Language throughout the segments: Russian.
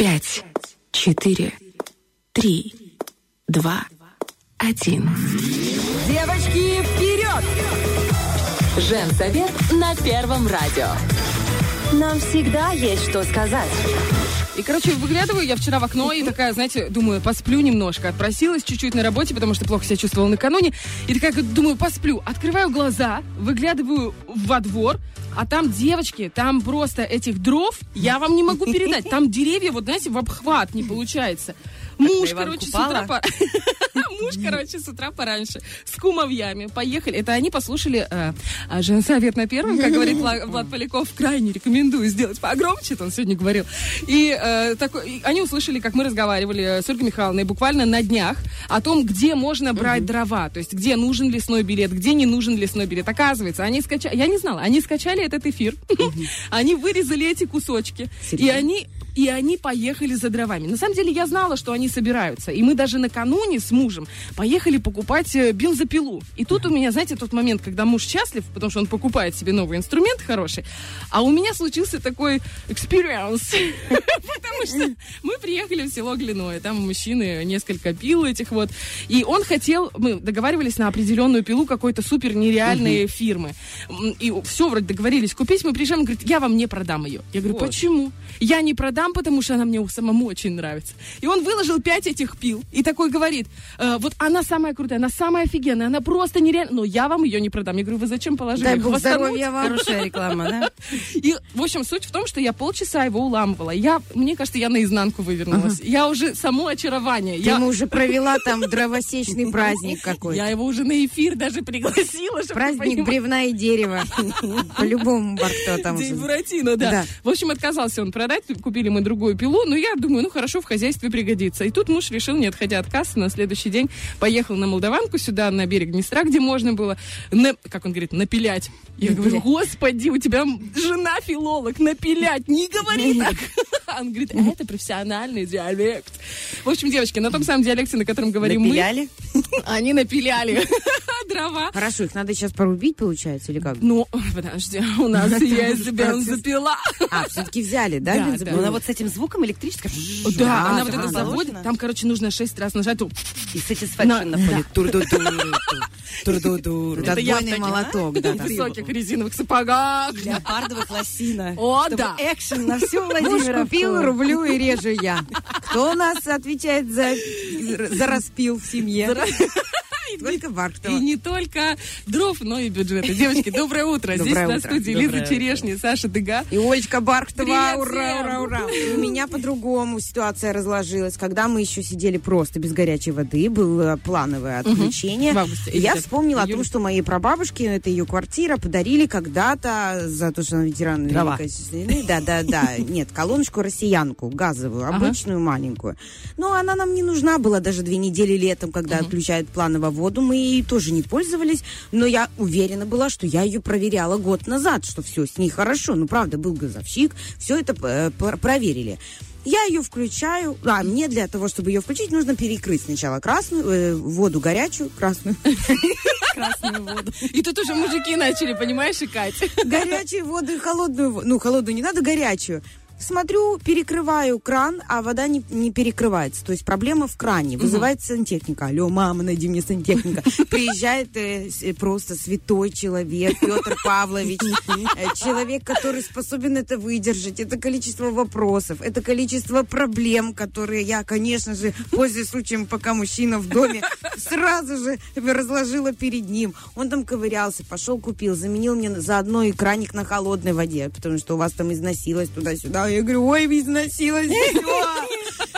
пять, четыре, три, два, один. Девочки, вперед! Женсовет на Первом радио. Нам всегда есть что сказать. И, короче, выглядываю я вчера в окно и такая, знаете, думаю, посплю немножко. Отпросилась чуть-чуть на работе, потому что плохо себя чувствовала накануне. И такая, думаю, посплю. Открываю глаза, выглядываю во двор, а там девочки, там просто этих дров я вам не могу передать. Там деревья, вот знаете, в обхват не получается. Муж, короче, с утра Муж, короче, с утра пораньше с кумовьями поехали. Это они послушали э, а, женсовет на первом, как говорит Вла- Влад Поляков, крайне рекомендую сделать погромче, это он сегодня говорил. И, э, такой, и они услышали, как мы разговаривали с Ольгой Михайловной буквально на днях о том, где можно брать дрова, то есть где нужен лесной билет, где не нужен лесной билет. Оказывается, они скачали, я не знала, они скачали этот эфир, они вырезали эти кусочки, и они и они поехали за дровами. На самом деле я знала, что они собираются. И мы даже накануне с мужем поехали покупать э, бензопилу. И тут у меня, знаете, тот момент, когда муж счастлив, потому что он покупает себе новый инструмент хороший, а у меня случился такой experience. Потому что мы приехали в село Глиное. Там у мужчины несколько пил этих вот. И он хотел, мы договаривались на определенную пилу какой-то супер нереальной фирмы. И все вроде договорились купить. Мы приезжаем, он говорит, я вам не продам ее. Я говорю, почему? Я не продам, потому что она мне самому очень нравится. И он выложил пять этих пил и такой говорит, «Э, вот она самая крутая, она самая офигенная, она просто нереальная, но я вам ее не продам. Я говорю, вы зачем положили? Дай бог Хвостануть?» здоровья вам. Хорошая реклама, да? И, в общем, суть в том, что я полчаса его уламывала. Я, мне кажется, я наизнанку вывернулась. Я уже само очарование. Ты Я, ему уже провела там дровосечный праздник какой-то. я его уже на эфир даже пригласила. Праздник бревна и дерева. По-любому Барто там. День. Буратино. Да. В общем, отказался он продать, купили мы другую пилу, но я думаю, ну хорошо, в хозяйстве пригодится. И тут муж решил, не отходя от кассы, на следующий день поехал на Молдаванку сюда, на берег Днестра, где можно было, на- как он говорит, напилять. Я говорю, господи, у тебя жена филолог, напилять, не говори так. Он говорит, это профессиональный диалект. В общем, девочки, на том самом диалекте, на котором говорим Напиляли? мы, они напиляли дрова. Хорошо, их надо сейчас порубить, получается, или как? Ну, подожди, у нас есть бензопила. А, все-таки взяли, да, Да, бензопилу? Вот с этим звуком электрическим. Да, Да, она вот это заводит. Там, короче, нужно шесть раз нажать. И satisfaction на фоне. Тур-ду-ду-ду, тур-ду-ду. Это Это я в отбойный молоток, да, В высоких резиновых сапогах. Леопардовых лосина. О, да. экшен на всю Муж Владимировку. купил, рублю и режу я. Кто у нас отвечает за, за распил в семье? Только И Барктова. не только дров, но и бюджеты. Девочки, доброе утро. Здесь Доброе на утро. студии Доброе Лиза утро. Черешни, Саша Дыга. И Олечка Бархтова, Привет ура, всем! ура, ура. У меня по-другому ситуация разложилась. Когда мы еще сидели просто без горячей воды, было плановое отключение. Я вспомнила о том, что моей прабабушке, это ее квартира, подарили когда-то за то, что она ветеран Отечественной. Да, да, да. Нет, колоночку россиянку, газовую, обычную, маленькую. Но она нам не нужна была даже две недели летом, когда отключают планово воду. Мы ей тоже не пользовались. Но я уверена была, что я ее проверяла год назад, что все с ней хорошо. Ну, правда, был газовщик, все это э, пр- проверили. Я ее включаю. А, мне для того, чтобы ее включить, нужно перекрыть сначала красную, э, воду горячую, красную. Красную воду. И тут уже мужики начали, понимаешь, икать. Горячую воду и холодную воду. Ну, холодную не надо, горячую. Смотрю, перекрываю кран, а вода не, не перекрывается. То есть проблема в кране. Вызывает сантехника. Алло, мама, найди мне сантехника. Приезжает э, э, просто святой человек, Петр Павлович. Э, Человек, который способен это выдержать. Это количество вопросов, это количество проблем, которые я, конечно же, пользуясь случаем, пока мужчина в доме, сразу же разложила перед ним. Он там ковырялся, пошел купил, заменил мне заодно и краник на холодной воде, потому что у вас там износилось туда-сюда. Я говорю, ой, износилось все.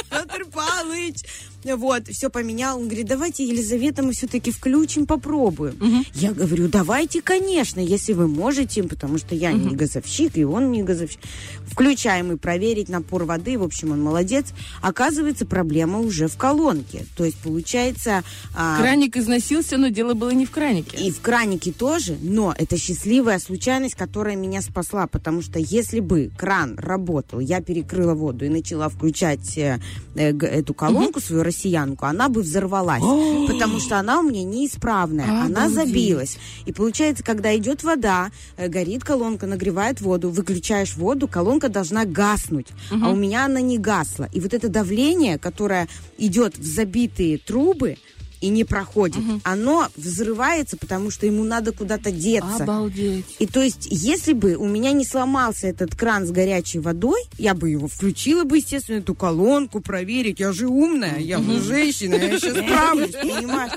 Петр Павлович. Вот, все поменял. Он говорит, давайте, Елизавета, мы все-таки включим, попробуем. Я говорю, давайте, конечно, если вы можете, потому что я не газовщик, и он не газовщик. Включаем и проверить напор воды. В общем, он молодец. Оказывается, проблема уже в колонке. То есть, получается... а, Краник износился, но дело было не в кранике. и в кранике тоже, но это счастливая случайность, которая меня спасла, потому что если бы кран работал, я перекрыла воду и начала включать э, э, эту колонку свою россиянку, она бы взорвалась, потому что она у меня неисправная, она забилась. И получается, когда идет вода, э, горит колонка, нагревает воду, выключаешь воду, колонка должна гаснуть, а у меня она не гасла. И вот это давление, которое идет в забитые трубы, и не проходит, оно взрывается, потому что ему надо куда-то деться. Обалдеть. И то есть, если бы у меня не сломался этот кран с горячей водой, я бы его включила бы, естественно, эту колонку проверить. Я же умная, я же женщина, я сейчас справлюсь, понимаешь?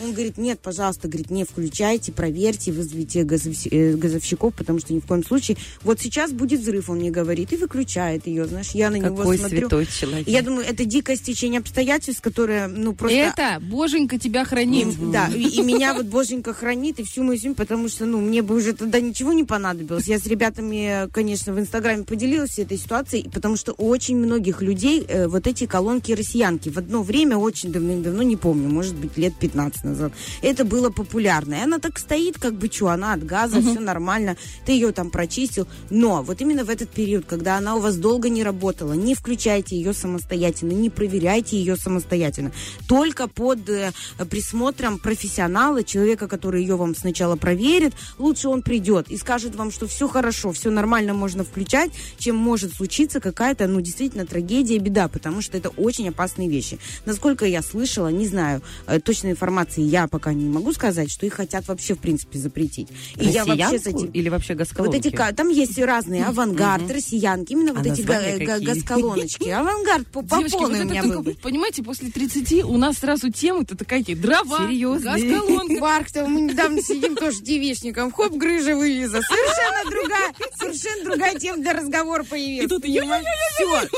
Он говорит, нет, пожалуйста, говорит, не включайте, проверьте, вызовите э, газовщиков, потому что ни в коем случае. Вот сейчас будет взрыв, он мне говорит, и выключает ее, знаешь, я на него Какой смотрю. святой человек. Я думаю, это дикое стечение обстоятельств, которое, ну, просто... Это, боженька, тебя хранит. Да, и, и меня вот боженька хранит, и всю мою семью, потому что, ну, мне бы уже тогда ничего не понадобилось. Я с ребятами, конечно, в Инстаграме поделилась этой ситуацией, потому что у очень многих людей э, вот эти колонки россиянки в одно время, очень давным-давно, не помню, может быть, лет 15 назад, это было популярно. И она так стоит, как бы, что, она от газа, все нормально, ты ее там прочистил. Но вот именно в этот период, когда она у вас долго не работала, не включайте ее самостоятельно, не проверяйте ее самостоятельно. Только под э, присмотром профессионала, человека, который ее вам сначала проверит, лучше он придет и скажет вам, что все хорошо, все нормально, можно включать, чем может случиться какая-то, ну, действительно, трагедия, беда, потому что это очень опасные вещи. Насколько я слышала, не знаю, э, точной информации я пока не могу сказать, что их хотят вообще, в принципе, запретить. И я вообще с этим... или вообще Вот газколонки? эти, ка- там есть разные, авангард, россиянки, именно вот А эти га- какие? газколоночки. Авангард по, по Девочки, вот полной у меня был понимаете, после 30 у нас сразу темы-то такая, дрова, Серьезные. газколонка. Барк-то мы недавно сидим тоже девичником. Хоп, грыжа вывеза. Совершенно другая, совершенно другая тема для разговора появилась. И тут Все.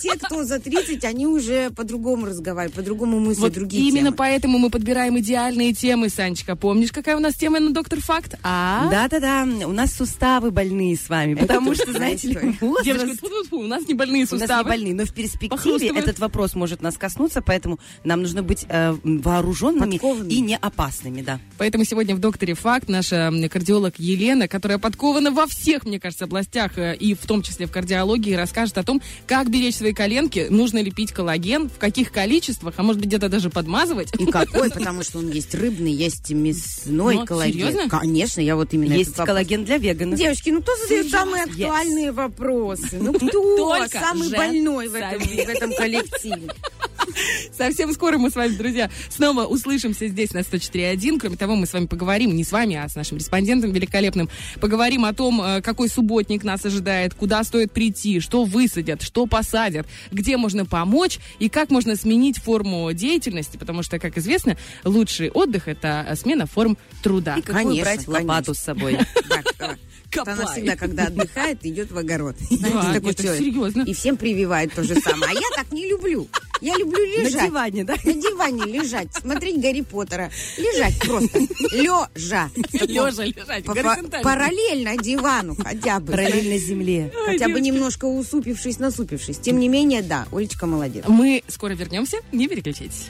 Те, кто за 30, они уже по-другому разговаривают, по-другому мыслят Вот другие именно темы. поэтому мы подбираем идеальные темы, Санечка. Помнишь, какая у нас тема на Доктор Факт? А? Да-да-да, у нас суставы больные с вами, потому что, знаете ли, возраст- у нас не больные У нас не суставы. больные, но в перспективе этот вопрос может нас коснуться, поэтому нам нужно быть э, вооруженными Подкованными. и не опасными, да. Поэтому сегодня в «Докторе Факт» наша кардиолог Елена, которая подкована во всех, мне кажется, областях, э, и в том числе в кардиологии, расскажет о том, как беречь свои коленки, нужно ли пить коллаген, в каких количествах, а может быть где-то даже подмазывать. И какой, потому что он есть рыбный, есть мясной Ну, коллаген. серьезно? Конечно, я вот именно Есть коллаген для веганов. Девочки, ну кто задает самые Yes. актуальные вопросы? Ну кто самый больной в этом, совет. в этом коллективе? Совсем скоро мы с вами, друзья, снова услышимся здесь на 104.1. Кроме того, мы с вами поговорим, не с вами, а с нашим респондентом великолепным, поговорим о том, э, какой субботник нас ожидает, куда стоит прийти, что высадят, что посадят, где можно помочь и как можно сменить форму деятельности, потому что, как известно, лучший отдых – это смена форм труда. И какую Конечно, брать лопату конечно. с собой. Копай. Она всегда, когда отдыхает, идет в огород. Знаете, такой человек. серьезно. И всем прививает то же самое. А я так не люблю. Я люблю На лежать. диване, да? На диване лежать, смотреть Гарри Поттера. Лежать просто. Лежа. Лежа лежать. Параллельно дивану хотя бы. Параллельно земле. Хотя бы немножко усупившись, насупившись. Тем не менее, да, Олечка молодец. Мы скоро вернемся, не переключайтесь.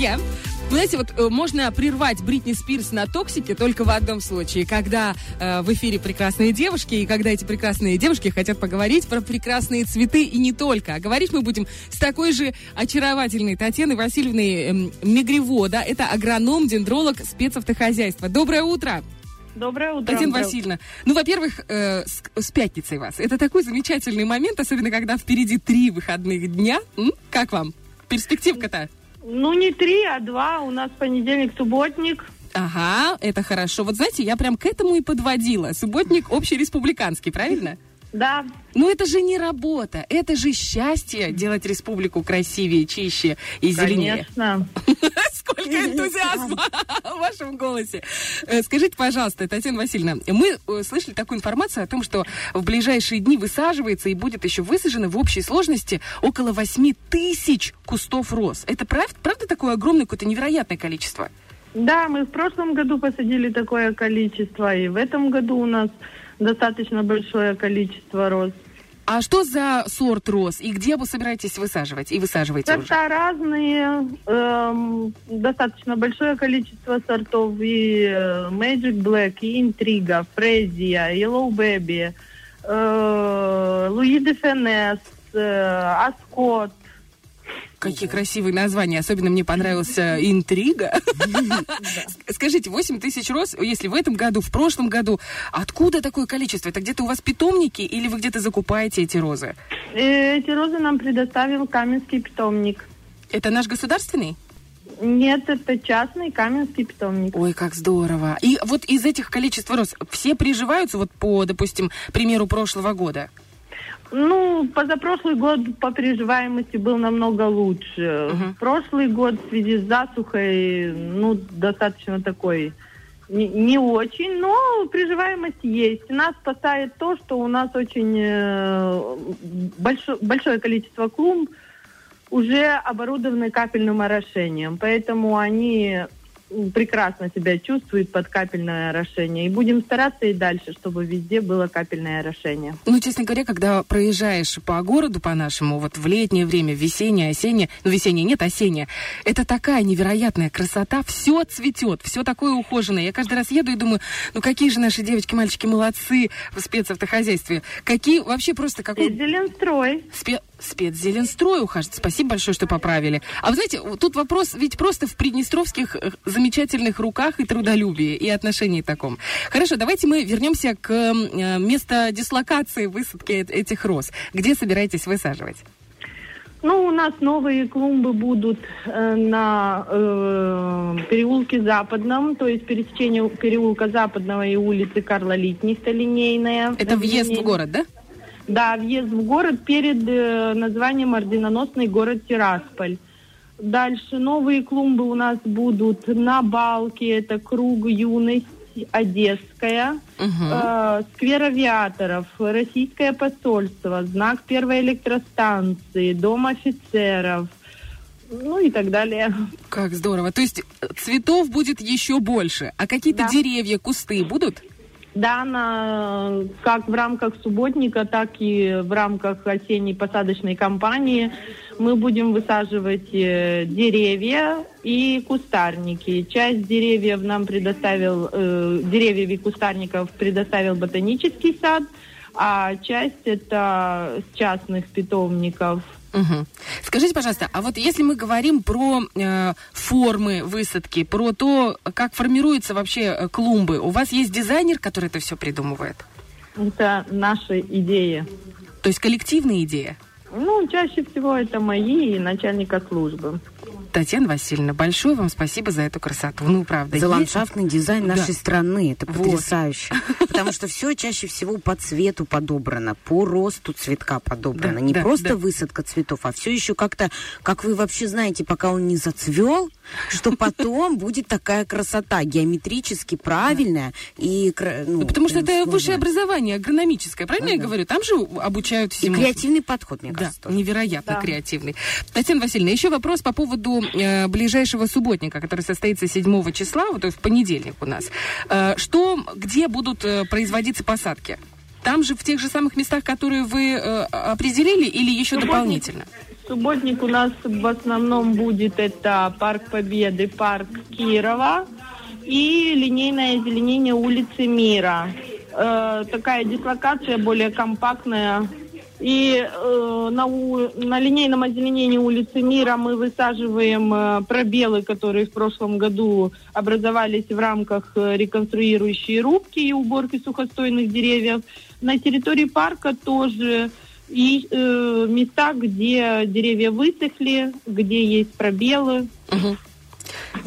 Друзья, вы знаете, вот э, можно прервать Бритни Спирс на токсике только в одном случае, когда э, в эфире прекрасные девушки, и когда эти прекрасные девушки хотят поговорить про прекрасные цветы и не только. А говорить мы будем с такой же очаровательной Татьяной Васильевной эм, Мегревода. Это агроном, дендролог спецавтохозяйства. Доброе утро! Доброе утро. Татьяна Доброе Васильевна, ну, во-первых, э, с, с пятницей вас. Это такой замечательный момент, особенно когда впереди три выходных дня. М? Как вам? Перспективка-то? Ну, не три, а два. У нас понедельник, субботник. Ага, это хорошо. Вот знаете, я прям к этому и подводила. Субботник общереспубликанский, правильно? Да. Ну это же не работа, это же счастье делать республику красивее, чище и зеленее. Конечно. Сколько энтузиазма в вашем голосе. Э, Скажите, пожалуйста, Татьяна Васильевна, мы э, слышали такую информацию о том, что в ближайшие дни высаживается и будет еще высажено в общей сложности около 8 тысяч кустов роз. Это правда, правда такое огромное, какое-то невероятное количество? Да, мы в прошлом году посадили такое количество, и в этом году у нас достаточно большое количество роз. А что за сорт роз? И где вы собираетесь высаживать? И высаживаете уже? Сорта разные, эм, достаточно большое количество сортов, и э, Magic Black, и Intriga, Фрезия, Yellow Baby, э, Луи де Фенес, э, Аскот, Какие красивые названия. Особенно мне понравился интрига. Скажите, 8 тысяч роз, если в этом году, в прошлом году, откуда такое количество? Это где-то у вас питомники или вы где-то закупаете эти розы? Э, Эти розы нам предоставил Каменский питомник. Это наш государственный? Нет, это частный Каменский питомник. Ой, как здорово. И вот из этих количеств роз все приживаются вот по, допустим, примеру прошлого года? Ну, позапрошлый год по приживаемости был намного лучше. Мгм. Прошлый год в связи с засухой, ну, достаточно такой не, не очень, но приживаемость есть. Нас спасает то, что у нас очень э, большо- большое количество клумб уже оборудованы капельным орошением, поэтому они прекрасно себя чувствуют под капельное орошение. И будем стараться и дальше, чтобы везде было капельное орошение. Ну, честно говоря, когда проезжаешь по городу по-нашему, вот в летнее время, в весеннее, осеннее, ну, весеннее нет, осеннее, это такая невероятная красота, все цветет, все такое ухоженное. Я каждый раз еду и думаю, ну, какие же наши девочки, мальчики молодцы в спецавтохозяйстве. Какие вообще просто какой... Зеленстрой. Спе- спецзеленстрой ухаживает. Спасибо большое, что поправили. А вы знаете, тут вопрос ведь просто в приднестровских э, замечательных руках и трудолюбии, и отношении таком. Хорошо, давайте мы вернемся к э, местодислокации высадки э- этих роз. Где собираетесь высаживать? Ну, у нас новые клумбы будут э, на э, переулке Западном, то есть пересечение переулка Западного и улицы Карла Литнихта линейная. Это въезд в город, да? Да, въезд в город перед э, названием орденоносный город Тирасполь. Дальше новые клумбы у нас будут на Балке, это круг юность Одесская, Мгм. э, сквер авиаторов, российское посольство, знак первой электростанции, дом офицеров, ну и так далее. Как здорово. То есть цветов будет еще больше. А какие-то Да. деревья, кусты будут? Да, на, как в рамках субботника, так и в рамках осенней посадочной кампании мы будем высаживать э, деревья и кустарники. Часть деревьев нам предоставил, э, деревьев и кустарников предоставил ботанический сад, а часть это с частных питомников. Мгм. Скажите, пожалуйста, а вот если мы говорим про э, формы высадки, про то, как формируются вообще э, клумбы, у вас есть дизайнер, который это все придумывает? Это наши идеи. То есть коллективная идея? Ну, чаще всего это мои и начальника службы. Татьяна Васильевна, большое вам спасибо за эту красоту. Ну, правда. За есть- ландшафтный дизайн Да. нашей страны. Это Вот. потрясающе. Потому что все чаще всего по цвету подобрано, по росту цветка подобрано. Да, не да, просто да. высадка цветов, а все еще как-то, как вы вообще знаете, пока он не зацвел, что потом будет такая красота, геометрически правильная и... Ну, Ну, потому что это высшее образование, агрономическое, правильно я говорю? Там же обучают И всему. креативный подход, мне кажется. невероятно креативный. Татьяна Васильевна, еще вопрос по поводу э, ближайшего субботника, который состоится 7 числа, вот то есть в понедельник у нас. Э, что, где будут э, производиться посадки? Там же в тех же самых местах, которые вы э, определили, или еще Субботник. дополнительно? Субботник у нас в основном будет это Парк Победы, Парк Кирова и линейное озеленение улицы Мира. Э, такая дислокация более компактная. И э, на, у- на линейном озеленении улицы Мира мы высаживаем э, пробелы, которые в прошлом году образовались в рамках э, реконструирующей рубки и уборки сухостойных деревьев. На территории парка тоже и э, места, где деревья высохли, где есть пробелы. Мгм.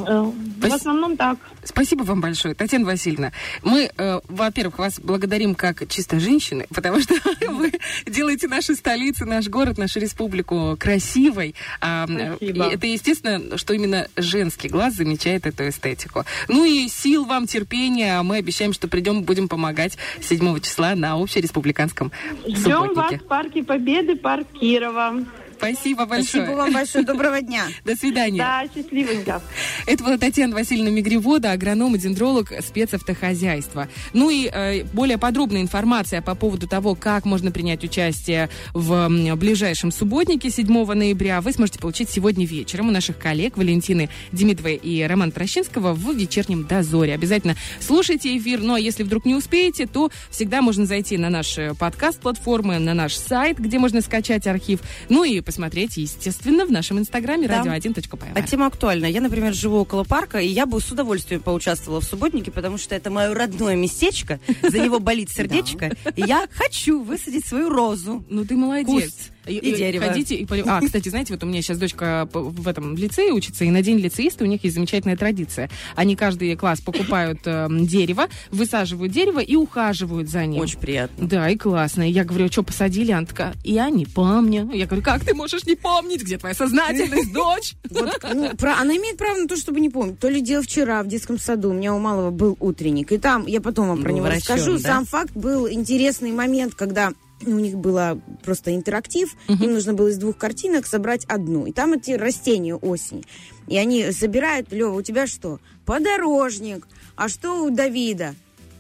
Э, в основном так. Спасибо вам большое, Татьяна Васильевна. Мы, э, во-первых, вас благодарим как чисто женщины, потому что вы делаете нашу столицу, наш город, нашу республику красивой. А, Спасибо. и это естественно, что именно женский глаз замечает эту эстетику. Ну и сил вам, терпения. Мы обещаем, что придем, будем помогать 7 числа на общереспубликанском Ждем вас в парке Победы, парк Кирова. Спасибо большое. Спасибо вам большое. Доброго дня. До свидания. Да, счастливенько. Это была Татьяна Васильевна Мигревода, агроном и дендролог спецавтохозяйства. Ну и э, более подробная информация по поводу того, как можно принять участие в ближайшем субботнике 7 ноября, вы сможете получить сегодня вечером у наших коллег Валентины Демидовой и Романа Трощинского в вечернем дозоре. Обязательно слушайте эфир, ну а если вдруг не успеете, то всегда можно зайти на наш э, подкаст-платформы, на наш сайт, где можно скачать архив, ну и посмотреть, естественно, в нашем инстаграме Да. radio1.py. А тема актуальна. Я, например, живу около парка, и я бы с удовольствием поучаствовала в субботнике, потому что это мое родное местечко, за него болит сердечко, и я хочу высадить свою розу. Ну ты молодец. И, и дерево. Ходите и полив- А, кстати, знаете, вот у меня сейчас дочка в этом лицее учится, и на день лицеиста у них есть замечательная традиция. Они каждый класс покупают эм, дерево, высаживают дерево и ухаживают за ним. Очень приятно. Да, и классно. И Я говорю, что посадили? Она такая, я не помню. Я говорю, как ты можешь не помнить? Где твоя сознательность, дочь? Вот, ну, про- она имеет право на то, чтобы не помнить. То ли дело вчера в детском саду. У меня у малого был утренник. И там, я потом вам про него расскажу. да? Сам факт был интересный момент, когда у них было просто интерактив. Им нужно было из двух картинок собрать одну. И там эти растения осень. И они собирают, Лева, у тебя что? Подорожник. А что у Давида?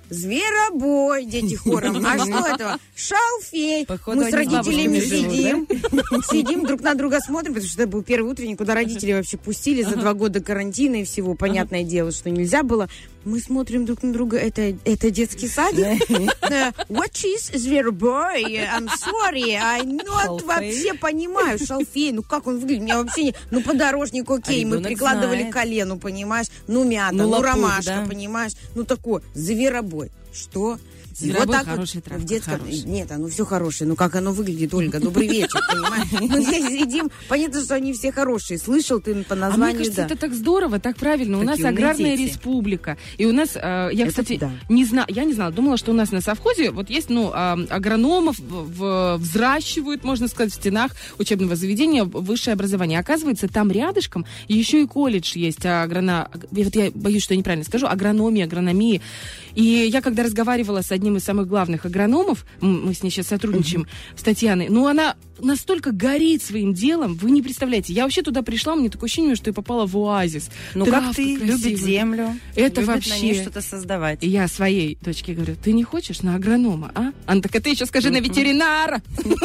Зверобой, дети хором. А что это? Шалфей. Походу, Мы с родителями бабушками живут, сидим, сидим, друг на друга смотрим, потому что это был первый утренник, куда родители вообще пустили за два года карантина и всего. Понятное дело, что нельзя было. Мы смотрим друг на друга. Это, это детский садик? What is зверобой? I'm sorry, I not вообще понимаю. Шалфей, ну как он выглядит? Меня вообще не... Ну подорожник, окей, мы прикладывали колену, понимаешь? Ну мята, Ну, ну, ромашка, понимаешь? Ну такой, зверобой. Что? Вот хорошая вот травка, в детском... хорошая. Нет, оно все хорошее. Ну как оно выглядит, Ольга? Добрый вечер, понимаешь? Мы здесь сидим. Понятно, что они все хорошие. Слышал ты по А мне названию, кажется, это так здорово, так правильно. У нас аграрная республика. И у нас, э, я, кстати, не знала, я не знала, думала, что у нас на совхозе вот есть, ну, а, агрономов взращивают, можно сказать, в стенах учебного заведения высшее образование. Оказывается, там рядышком еще и колледж есть агрона... Вот я боюсь, что я неправильно скажу, агрономии, агрономии. И я когда разговаривала с одним из самых главных агрономов, мы с ней сейчас сотрудничаем, с Татьяной, ну, она настолько горит своим делом, вы не представляете. Я вообще туда пришла, меня такое ощущение, что я попала в оазис. Ну Травка как ты, любит землю, Это любит вообще- на ней что-то создавать. И я своей дочке говорю, ты не хочешь на агронома, а? Она такая, ты еще скажи на ветеринара.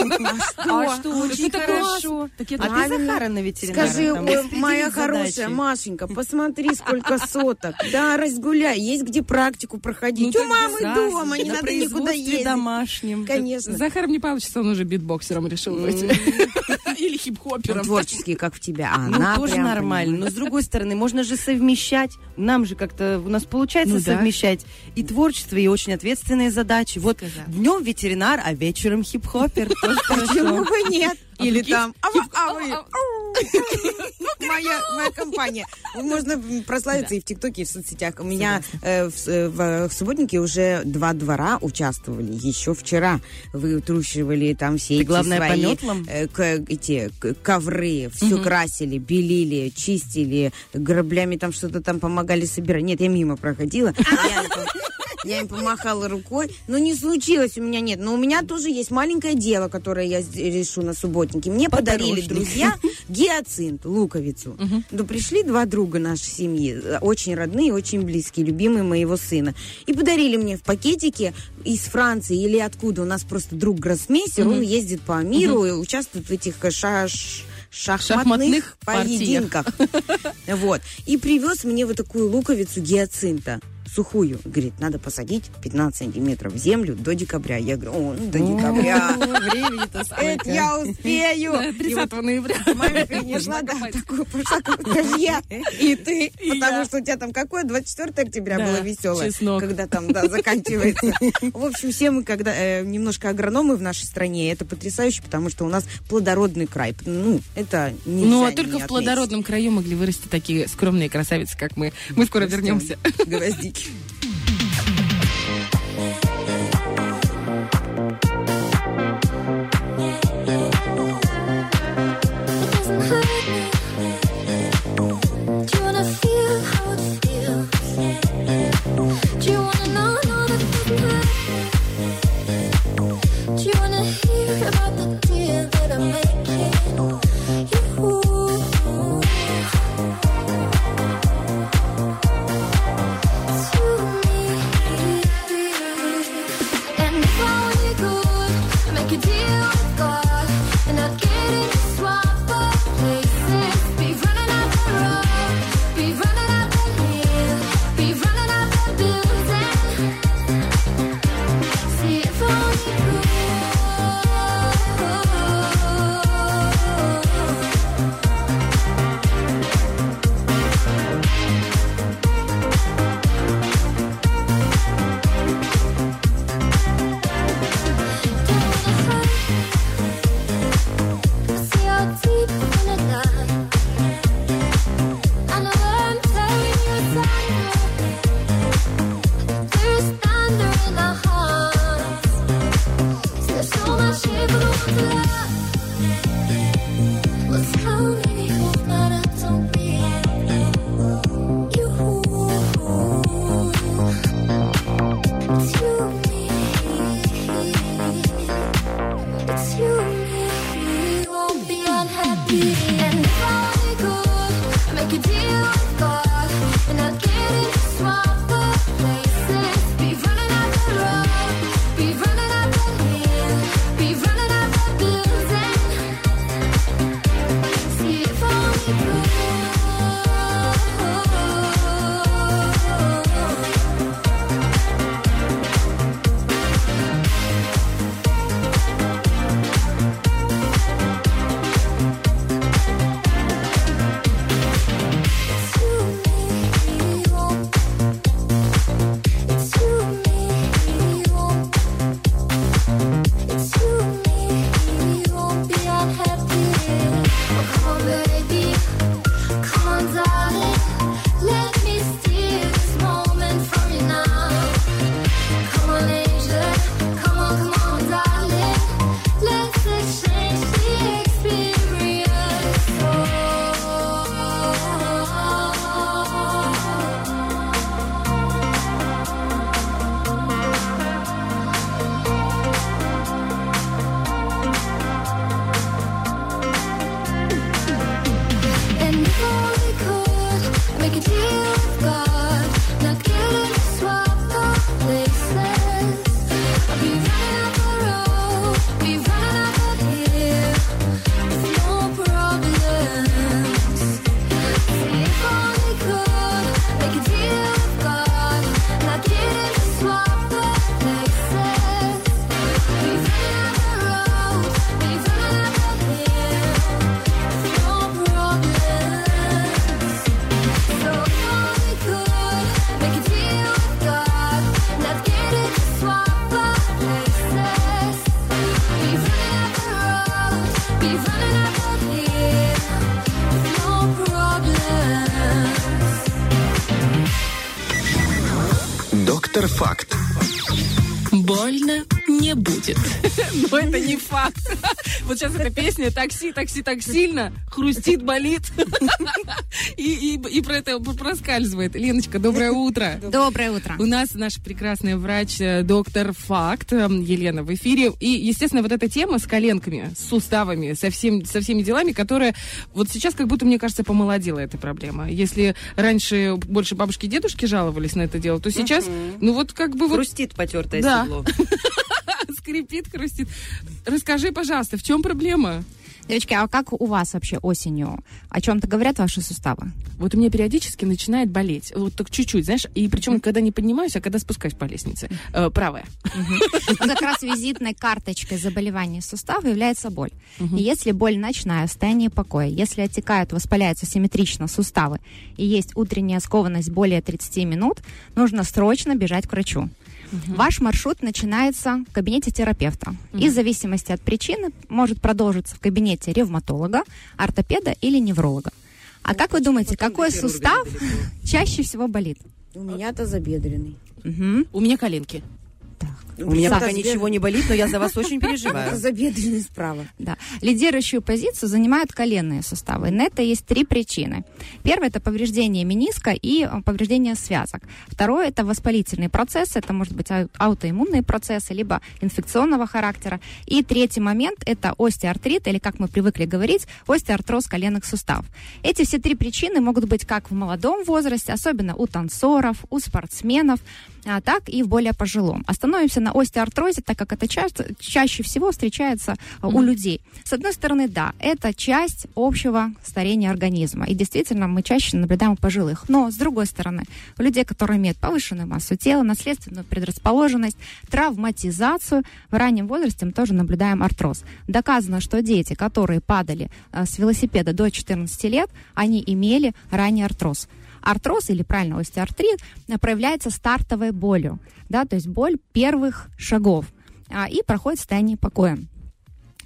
А что, очень Это хорошо. Так я А ты. Захара на ветеринара. Скажи, моя хорошая Машенька, посмотри, сколько соток. Да, разгуляй. Есть где практику проходить. Ну, У мамы дома, не на надо никуда ездить. домашнем. Конечно. Захар не получится, он уже битбоксером решил быть. Или хип-хопером. Он творческий, как в тебя. А Ну, она тоже прям, нормально. Но, с другой стороны, можно же совмещать. Нам же как-то, у нас получается Ну совмещать и творчество, и очень ответственные задачи. Вот днем ветеринар, а вечером хип-хопер. Тоже Почему бы нет? Или там... а вы- вы- а- Моя, моя компания. Можно прославиться и в ТикТоке, и в соцсетях. У меня э, в, э, в, в субботнике уже два двора участвовали. Еще вчера вытрущивали там все Ты, эти главное, свои э, к- эти к- ковры, все красили, белили, чистили, граблями там что-то там помогали собирать. Нет, я мимо проходила. Я Я им помахала рукой. Но не случилось у меня, нет. Но у меня тоже есть маленькое дело, которое я решу на субботнике. Мне подарили друзья гиацинт, луковицу. Но пришли два друга нашей семьи, очень родные, очень близкие, любимые моего сына. И подарили мне в пакетике из Франции или откуда. У нас просто друг гроссмейстер, он ездит по миру и участвует в этих шаш шахматных, Шахматных партиях. поединках. Вот. И привез мне вот такую луковицу гиацинта сухую. Говорит, надо посадить 15 сантиметров в землю до декабря. Я говорю, о, ну, до декабря. Времени-то Это я успею. Да, И вот 30 ноября. Маме принесла, да, такую я и ты. Потому что у тебя там какое? 24 октября было веселое. Когда там, да, заканчивается. В общем, все мы, когда э, немножко агрономы в нашей стране, это потрясающе, потому что у нас плодородный край. Ну, это нельзя Ну, а не только в плодородном краю могли вырасти такие скромные красавицы, как мы. Мы скоро вернемся. Гвоздики. Thank you. Yeah. Будет. Но это не факт. Вот сейчас эта песня «Такси, такси так сильно», хрустит, болит. И, и, и про это проскальзывает. Леночка, доброе утро. Доброе утро. У нас наш прекрасный врач, э, доктор Факт, э, Елена в эфире. И, естественно, вот эта тема с коленками, с суставами, со, всем, со всеми делами, которая вот сейчас как будто, мне кажется, помолодела эта проблема. Если раньше больше бабушки и дедушки жаловались на это дело, то сейчас, ну вот как бы Хрустит потертое Да. седло. скрипит, хрустит. Расскажи, пожалуйста, в чем проблема? Девочки, а как у вас вообще осенью? О чем-то говорят ваши суставы? Вот у меня периодически начинает болеть. Вот так чуть-чуть, знаешь. И причем, когда не поднимаюсь, а когда спускаюсь по лестнице. Э, правая. Как раз визитной карточкой заболевания сустава является боль. И если боль ночная, в состоянии покоя, если отекают, воспаляются симметрично суставы и есть утренняя скованность более 30 минут, нужно срочно бежать к врачу. Ваш маршрут начинается в кабинете терапевта. И в зависимости от причины может продолжиться в кабинете ревматолога, ортопеда или невролога. А как вы думаете, какой сустав чаще всего болит? У меня тазобедренный. Мгм. У меня коленки. У меня пока ничего не болит, но я за вас очень переживаю. Тазобедренный справа. Да. Лидирующую позицию занимают коленные суставы. На это есть три причины. Первое – это повреждение мениска и э, повреждение связок. Второе – это воспалительный процесс. Это может быть ау- аутоиммунные процессы, либо инфекционного характера. И третий момент – это остеоартрит, или, как мы привыкли говорить, остеоартроз коленных суставов. Эти все три причины могут быть как в молодом возрасте, особенно у танцоров, у спортсменов, а, так и в более пожилом. Остановимся на остеоартрозе, так как это часто, чаще всего встречается а, у людей. С одной стороны, да, это часть общего старения организма. И действительно, мы чаще наблюдаем у пожилых. Но, с другой стороны, у людей, которые имеют повышенную массу тела, наследственную предрасположенность, травматизацию, в раннем возрасте мы тоже наблюдаем артроз. Доказано, что дети, которые падали а, с велосипеда до 14 лет, они имели ранний артроз артроз или правильно остеоартрит э, проявляется стартовой болью, да, то есть боль первых шагов а, и проходит в состоянии покоя.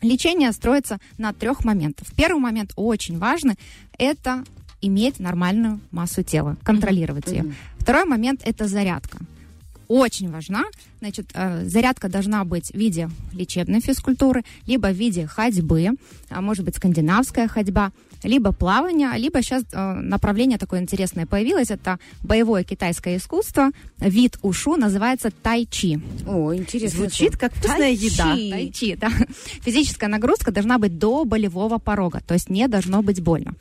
Лечение строится на трех моментах. Первый момент очень важный – это иметь нормальную массу тела, контролировать ее. Второй момент – это зарядка. Очень важна. Значит, э, зарядка должна быть в виде лечебной физкультуры, либо в виде ходьбы, а может быть скандинавская ходьба, либо плавание, либо сейчас э, направление такое интересное появилось, это боевое китайское искусство, вид ушу, называется тайчи. О, интересно. Звучит как вкусная еда. Тайчи, да. Физическая нагрузка должна быть до болевого порога, то есть не должно быть больно.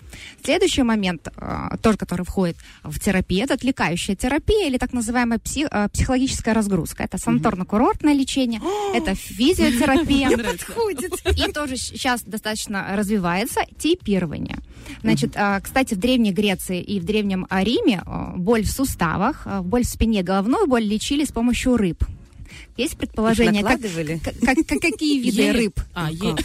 Следующий момент, э, тоже который входит в терапию, это отвлекающая терапия или так называемая пси- э, психологическая разгрузка. Это санаторно-курортное лечение, это физиотерапия. И тоже сейчас достаточно развивается типирование. Значит, а, кстати, в Древней Греции и в Древнем Риме а, боль в суставах, а, боль в спине, головную боль лечили с помощью рыб. Есть предположение, как, как- как- как- какие виды Ели? рыб? А, е-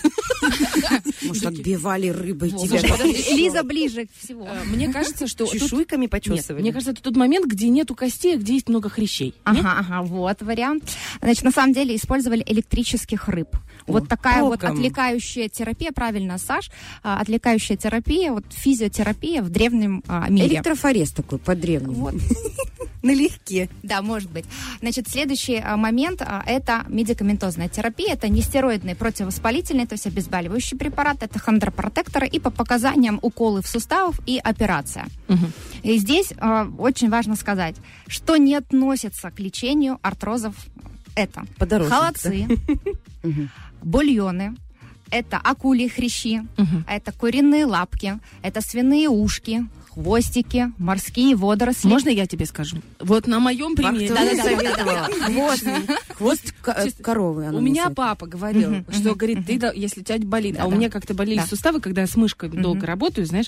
Может, отбивали рыбой Вот, тебя. Лиза ближе всего. Э, Мне кажется, что... Чешуйками почесывали. мне кажется, это тот момент, где нету костей, а где есть много хрящей. Ага, ага, вот вариант. Значит, на самом деле использовали электрических рыб. вот такая вот отвлекающая терапия, правильно, Саш, а, отвлекающая терапия, вот физиотерапия в древнем а, мире. Электрофорез такой, по-древнему. Вот. Налегке. Да, может быть. Значит, следующий а, момент а, это медикаментозная терапия. Это нестероидный противовоспалительный, то есть обезболивающий препарат, это хондропротекторы и по показаниям уколы в суставов и операция. И здесь а, очень важно сказать, что не относится к лечению артрозов. Это Подорожник, холодцы, бульоны, это акулии хрящи, Мгм. это куриные лапки, это свиные ушки, хвостики, морские водоросли. Можно я тебе скажу? Вот на моем примере. Да-да-да. Хвост. Хвост ко- Чисто. коровы. У меня папа говорил, что говорит, ты, да, если у тебя болит, а у меня как-то болели Да. суставы, когда я с мышкой долго работаю, знаешь,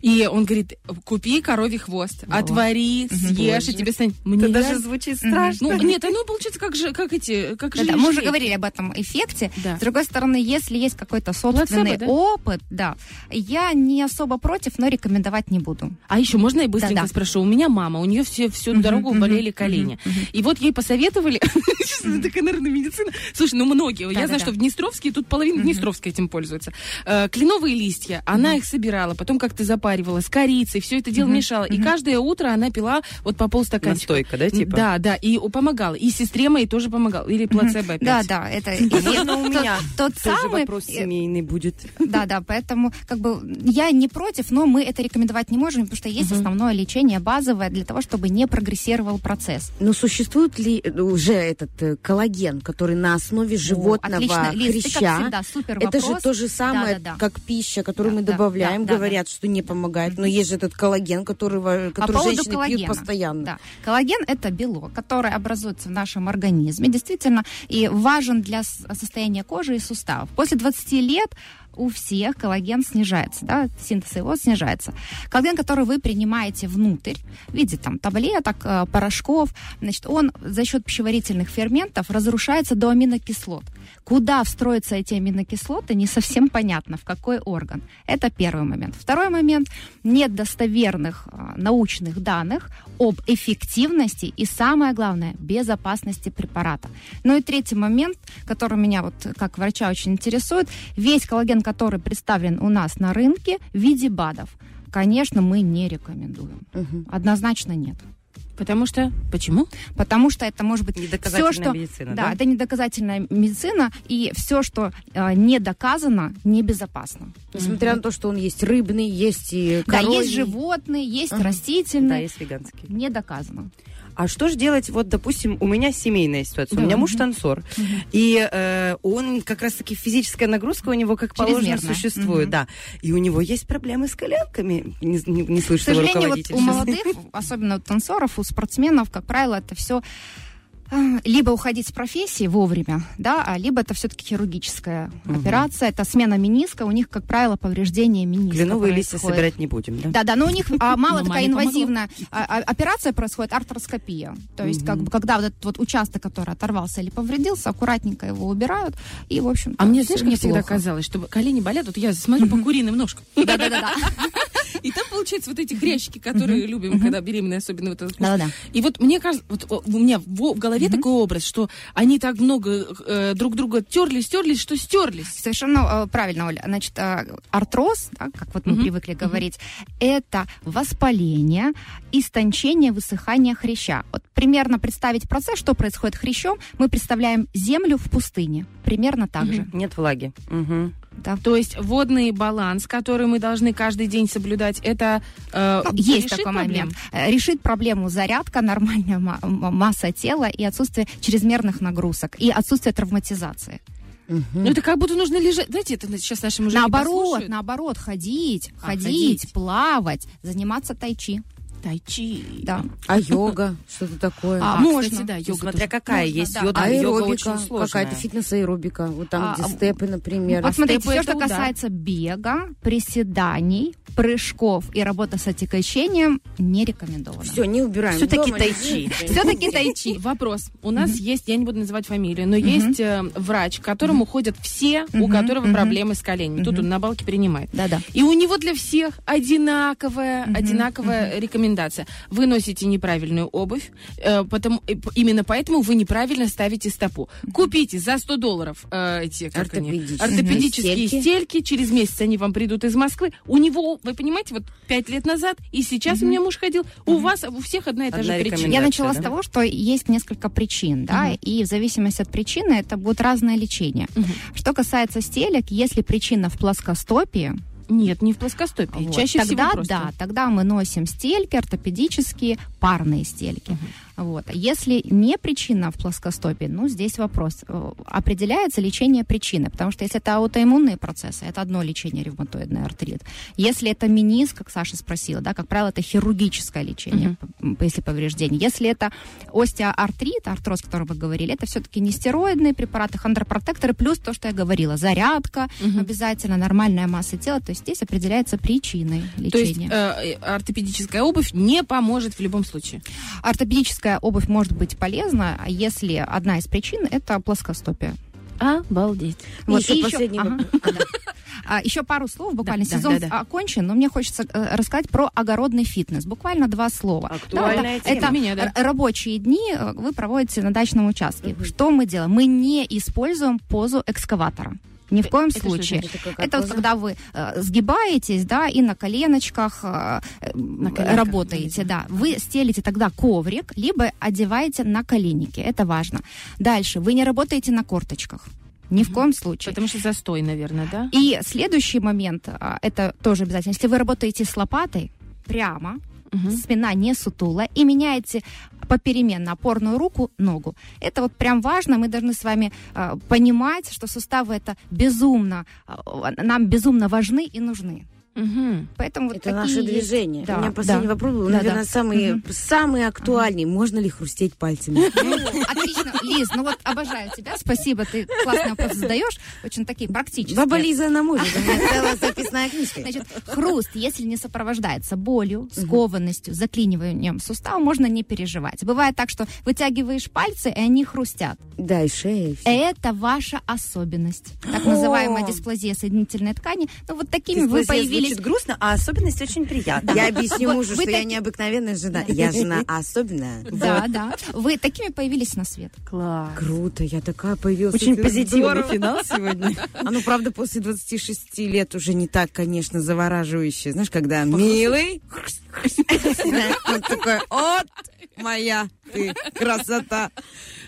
и он говорит, купи коровий хвост, отвари, съешь, и тебе станет... Мне Это даже звучит страшно. Ну, нет, оно получается как же, как эти, как Да, же да, мы уже говорили об этом эффекте. Да. С другой стороны, если есть какой-то собственный да? опыт, да, я не особо против, но рекомендовать не буду. А еще можно я быстренько Да-да. спрошу? У меня мама, у нее все, всю Мгм, дорогу мгм, болели колени. И вот ей посоветовали, это такая, наверное, медицина. Слушай, ну многие, я знаю, что в Днестровске, тут половина Днестровска этим пользуется. Э, Кленовые листья, она их собирала, потом как-то запаривала с корицей, все это дело мешало. И каждое утро она пила вот по полстаканчика. Настойка, да, типа? Да, да, и помогала. И сестре моей тоже помогала. Или плацебо опять. Да, да, это Наверное, у меня тот самый. вопрос э, семейный будет. Да, да, поэтому как бы я не против, но мы это рекомендовать не можем, потому что есть основное лечение базовое для того, чтобы не прогрессировал процесс. Но существует ли э, уже этот э, коллаген, который на основе животного отлично. Лиз, ты, как хряща? всегда, супер Это же вопрос. то же самое, Да-да-да. как пища, которую Да, мы да, добавляем, да, да, говорят, что не помогает. Но есть же этот коллаген, которого, По который поводу женщины коллагена. пьют постоянно. Да. Коллаген это белок, который образуется в нашем организме, действительно, и важен для состояния кожи и суставов. После 20 лет у всех коллаген снижается, да, синтез его снижается. Коллаген, который вы принимаете внутрь, в виде там таблеток, э, порошков, значит, он за счет пищеварительных ферментов разрушается до аминокислот. Куда встроятся эти аминокислоты, не совсем понятно, в какой орган. Это первый момент. Второй момент, нет достоверных э, научных данных об эффективности и, самое главное, безопасности препарата. Ну и третий момент, который меня вот как врача очень интересует, весь коллаген, который представлен у нас на рынке в виде БАДов, конечно, мы не рекомендуем. Однозначно нет. Потому что... Почему? Потому что это может быть Недоказательная все, что... медицина, да, да? это недоказательная медицина, и все, что э, не доказано, небезопасно. Несмотря на то, что он есть рыбный, есть и Да, коровий. есть животные, есть Ага. растительные. Да, есть веганские. Не доказано. А что же делать, вот, допустим, у меня семейная ситуация, у Да. меня муж танцор, и э, он как раз-таки физическая нагрузка у него как положено существует, Мгм. да, и у него есть проблемы с коленками, не, не, не К слышу его сожалению, вот у молодых, особенно у танцоров, у спортсменов, как правило, это все либо уходить с профессии вовремя, да, а либо это все-таки хирургическая операция, это смена мениска, у них, как правило, повреждение мениска Кленовые листья происходит. собирать не будем, да? Да, да, но у них а, мало Но такая инвазивная а, а, операция происходит, артроскопия. То есть, как бы, когда вот этот вот участок, который оторвался или повредился, аккуратненько его убирают, и, в общем А мне, знаешь, как всегда казалось, что колени болят, вот я смотрю по куриным ножкам. Да-да-да. И там, получается, вот эти хрящики, которые любим, когда беременные, особенно вот этот. И вот мне кажется, вот у меня в, в голове такой образ, что они так много э, друг друга терлись, стерлись, что стерлись. Совершенно э, правильно, Оля. Значит, э, артроз, да, как вот мы Мгм. привыкли говорить, это воспаление, истончение, высыхание хряща. Вот примерно представить процесс, что происходит с хрящом, мы представляем землю в пустыне. Примерно так же. Нет влаги. Мгм. Да. То есть водный баланс, который мы должны каждый день соблюдать, это э, Ну, есть решит такой проблем? момент. Э, Решит проблему зарядка, нормальная масса тела и отсутствие чрезмерных нагрузок, и отсутствие травматизации. Ну, это как будто нужно лежать. Знаете, это сейчас наши мужики наоборот, послушают. наоборот, ходить, А, ходить, ходить. плавать, заниматься тайчи. Тайчи. Да. А йога? Что-то такое? А, А, можно. кстати, да, йога смотря тоже. какая Можно, есть да. йога, А йога аэробика? Какая-то фитнес-аэробика. Вот там, А, где а, степы, например. Вот смотрите, степы все, что удар. касается бега, приседаний, прыжков и работы с отягощением, не рекомендовано. Все, не убираем. Всё-таки Дома тайчи. Все-таки тайчи. Вопрос. У нас есть, я не буду называть фамилию, но есть э, врач, к которому ходят все, у которого проблемы с коленями. Тут он на балке принимает. Да-да. И у него для всех одинаковая, одинаковая рекомендация. Вы носите неправильную обувь, э, потому, э, именно поэтому вы неправильно ставите стопу. Купите за 100 долларов э, эти как они, Ортопедические ортопедические стельки. стельки. Через месяц они вам придут из Москвы. У него, вы понимаете, вот 5 лет назад, и сейчас у меня муж ходил, у вас, у всех одна и та Одна же причина. рекомендация. Я начала да? с того, что есть несколько причин, да, и в зависимости от причины это будет разное лечение. Что касается стелек, если причина в плоскостопии, Нет, не в плоскостопии. вот, Чаще тогда всего просто. да, тогда мы носим стельки ортопедические, парные стельки. Вот. Если не причина в плоскостопии, ну, здесь вопрос. Э, Определяется лечение причины, потому что если это аутоиммунные процессы, это одно лечение ревматоидный артрит. Если это миниск, как Саша спросила, да, как правило, это хирургическое лечение, п- если повреждение. Если это остеоартрит, артроз, о котором вы говорили, это все-таки не стероидные препараты, хондропротекторы, плюс то, что я говорила, зарядка, обязательно нормальная масса тела, то есть здесь определяется причиной То есть лечения. э, э, ортопедическая обувь не поможет в любом случае. Ортопедическая обувь может быть полезна, а если одна из причин это плоскостопие. Обалдеть. Вот, Еще и последний ага, ага. А, еще пару слов, буквально Да, да, сезон да, да. окончен, но мне хочется э, рассказать про огородный фитнес. Буквально два слова. Актуальная это, тема. это Меня, да. рабочие дни э, вы проводите на дачном участке. Что мы делаем? Мы не используем позу экскаватора. Ни в коем Это что случае. значит? Это Это вот когда вы э, сгибаетесь, да, и на коленочках э, э, коленках, работаете, да. Вы стелите тогда коврик, либо одеваете на коленники. Это важно. Дальше. Вы не работаете на корточках. Ни в коем случае. Потому что застой, наверное, да? И следующий момент, а, это тоже обязательно. Если вы работаете с лопатой, прямо, Мгм. спина не сутулая, и меняете попеременно опорную руку, ногу. Это вот прям важно. Мы должны с вами а, понимать, что суставы это безумно, а, нам безумно важны и нужны. Мгм. Поэтому вот Это такие наше движение. Да, У меня последний да. вопрос был, Да, наверное, да. самый, Мгм. самый актуальный. Можно ли хрустеть пальцами? Ну, отлично. Лиз, ну вот обожаю тебя. Спасибо, ты классный вопрос задаешь. Очень такие практические. Баба Лиза, она может. У меня целая записная книжка. Значит, хруст, если не сопровождается болью, скованностью, заклиниванием сустава, можно не переживать. Бывает так, что вытягиваешь пальцы, и они хрустят. Да, и шея. Это ваша особенность. Так называемая дисплазия соединительной ткани. Ну, вот такими вы появились. Звучит грустно, а особенность очень приятная. Я объясню Вот мужу, что я необыкновенная жена. Я жена особенная. Да, да. Вы такими появились на свет. Класс. Круто, я такая появилась. Очень позитивный финал сегодня. А ну, правда, после 26 лет уже не так, конечно, завораживающе. Знаешь, когда милый, он такой, от моя ты красота.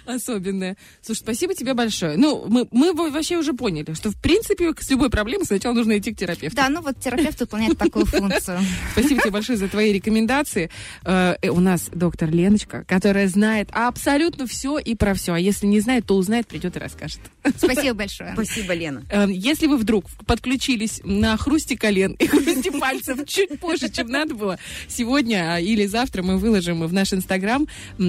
Особенное. Слушай, спасибо тебе большое. Ну, мы, мы во- вообще уже поняли, что, в принципе, с любой проблемой сначала нужно идти к терапевту. Да, ну вот терапевт выполняет такую функцию. Спасибо тебе большое за твои рекомендации. Э, э, у нас доктор Леночка, которая знает абсолютно все и про все. А если не знает, то узнает, придет и расскажет. Спасибо большое. Спасибо, Лена. Э, Если вы вдруг подключились на хрусти колен и хрусти пальцев чуть позже, чем надо было, сегодня а, или завтра мы выложим в наш инстаграм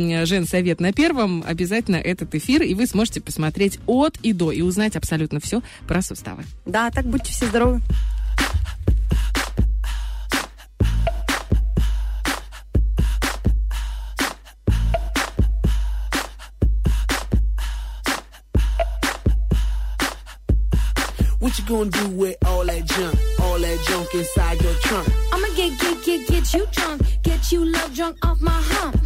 м, Жен Совет на первом обязательно этот эфир, и вы сможете посмотреть от и до и узнать абсолютно все про суставы. Да, так будьте все здоровы. What you gonna do with all that junk? All that junk inside your trunk? I'ma get, get, get, get you drunk. Get you love drunk off my hump.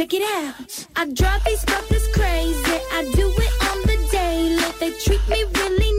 Check it out. I drive these fuckers crazy. I do it on the daily. They treat me really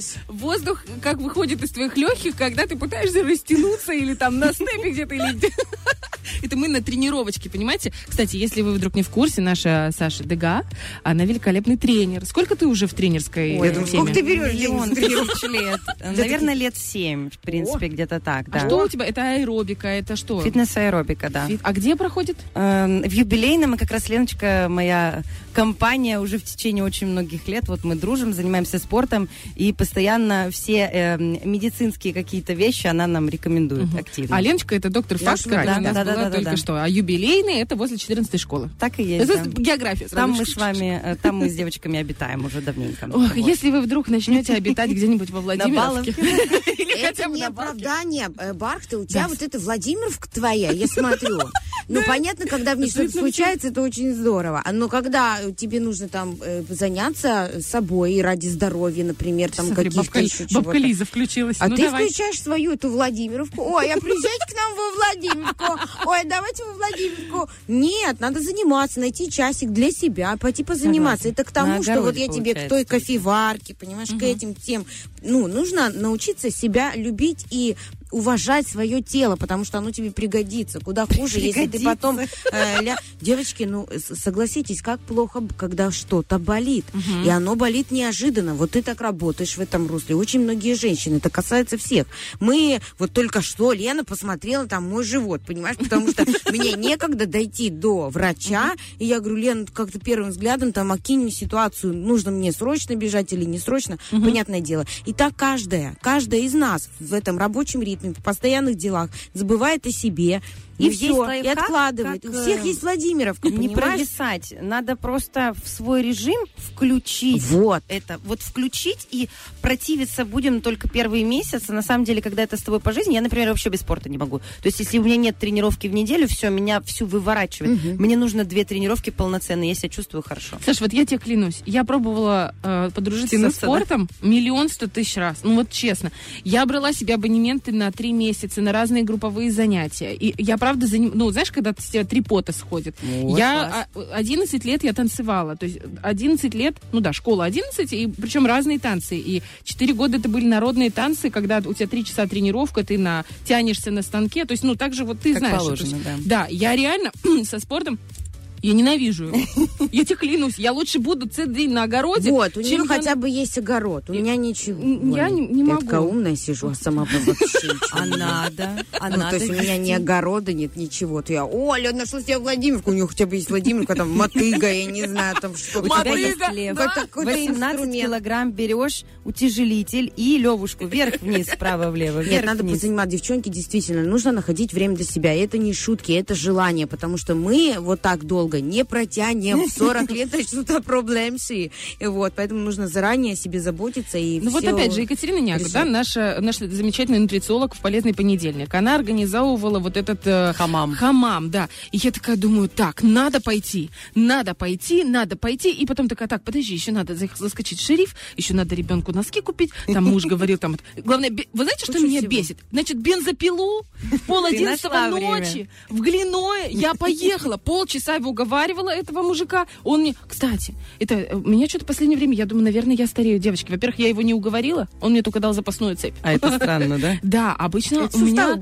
Eyed воздух, как выходит из твоих легких, когда ты пытаешься растянуться или там на степе где-то или мы на тренировочке, понимаете? Кстати, если вы вдруг не в курсе, наша Саша Дега, она великолепный тренер. Сколько ты уже в тренерской Ой, теме? Сколько ты берешь Миллион лет. Наверное, лет семь, в принципе, где-то так, А да. что у тебя? Это аэробика, это что? Фитнес-аэробика, да. А где проходит? Эм, В юбилейном, и как раз Леночка, моя компания уже в течение очень многих лет, вот мы дружим, занимаемся спортом, и постоянно все эм, медицинские какие-то вещи она нам рекомендует активно. А Леночка это доктор Факт, Да, да, да, да, только да. что. А юбилейный это возле 14 школы. Так и есть, Это да. география. сразу. Там мы с вами, э, там мы с девочками обитаем уже давненько. Ох, Вот. если вы вдруг начнете обитать где-нибудь во Владимировке. Или Это хотя бы не оправдание, э, Бархта, у тебя вот эта Владимировка твоя, я смотрю. Ну, понятно, когда в ней что-то случается, это очень здорово. А, Но когда тебе нужно там э, заняться собой ради здоровья, например, там каких-то бабка, еще бабка чего-то. Лиза включилась. А Ну, ты включаешь свою эту Владимировку. Ой, а приезжайте к нам во Владимировку. Ой, давайте во Владимировку. Нет, надо заниматься, найти часик для себя, пойти позаниматься. Это к тому, На что вот я тебе к той кофеварке, понимаешь, к этим тем. Ну, нужно научиться себя любить и уважать свое тело, потому что оно тебе пригодится. Куда хуже, если ты Пригодится. потом... э, ля- Девочки, ну, согласитесь, как плохо, когда что-то болит. И оно болит неожиданно. Вот ты так работаешь в этом русле. Очень многие женщины, это касается всех. Мы, вот только что Лена посмотрела там мой живот, понимаешь, потому что мне некогда дойти до врача, и я говорю, Лена, как-то первым взглядом там окинь ситуацию, нужно мне срочно бежать или не срочно, понятное дело. И так каждая, каждая из нас в этом рабочем ритме, постоянных делах забывает о себе, и Ну, есть все, и откладывает. как, У всех э, есть Владимировка, Не понимаешь? провисать. Надо просто в свой режим включить Вот. это. Вот включить и противиться будем только первые месяцы. На самом деле, когда это с тобой по жизни, я, например, вообще без спорта не могу. То есть, если у меня нет тренировки в неделю, все, меня всю выворачивает. Мне нужно две тренировки полноценные, я себя чувствую хорошо. Саш, вот я тебе клянусь, я пробовала э, подружиться Тянуться, со спортом миллион сто тысяч раз. Ну вот честно. Я брала себе абонементы на три месяца, на разные групповые занятия. И я правда, заним... ну знаешь, когда с тебя три пота сходят. Вот, я а, 11 лет я танцевала. То есть 11 лет, ну да, школа 11, и причем разные танцы. И 4 года это были народные танцы, когда у тебя 3 часа тренировка, ты на, тянешься на станке. То есть, ну так же вот ты Как знаешь. положено, есть, да. да, я реально со спортом я ненавижу его. Я тебе клянусь, я лучше буду целый день на огороде. Вот, у нее хотя бы есть огород. У меня ничего. Я не- не я могу. такая умная сижу, а сама бы вообще А могу. надо. А Ну, надо то есть у меня ни огорода нет, ничего. То я, о, Лёд, нашла себе Владимирку, у нее хотя бы есть Владимирка, там, мотыга, я не знаю, там что. У тебя Мотыга, есть лев. да. Как какой-то 18 инструмент. килограмм берешь утяжелитель и левушку вверх-вниз, вправо-влево, Нет, надо позаниматься. Девчонки, действительно, нужно находить время для себя. Это не шутки, это желание, потому что мы вот так долго не протянем. В 40 лет начнутся проблемы. И вот, поэтому нужно заранее о себе заботиться. И Ну вот опять же, Екатерина решать. да, наша, наша замечательная нутрициолог в «Полезный понедельник», она организовывала вот этот... э, Хамам. Хамам, да. И я такая думаю, так, надо пойти, надо пойти, надо пойти. И потом такая, так, подожди, еще надо за- заскочить в шериф, еще надо ребенку носки купить. Там муж говорил, там... Главное, вы знаете, что Куча меня всего. бесит? Значит, бензопилу в пол одиннадцатого ночи в Глиное я поехала полчаса его уговаривала этого мужика. Он мне, кстати, это э, меня что-то в последнее время, я думаю, наверное, я старею, девочки. Во-первых, я его не уговорила, он мне только дал запасную цепь. А это странно, да? Да, обычно Это у меня...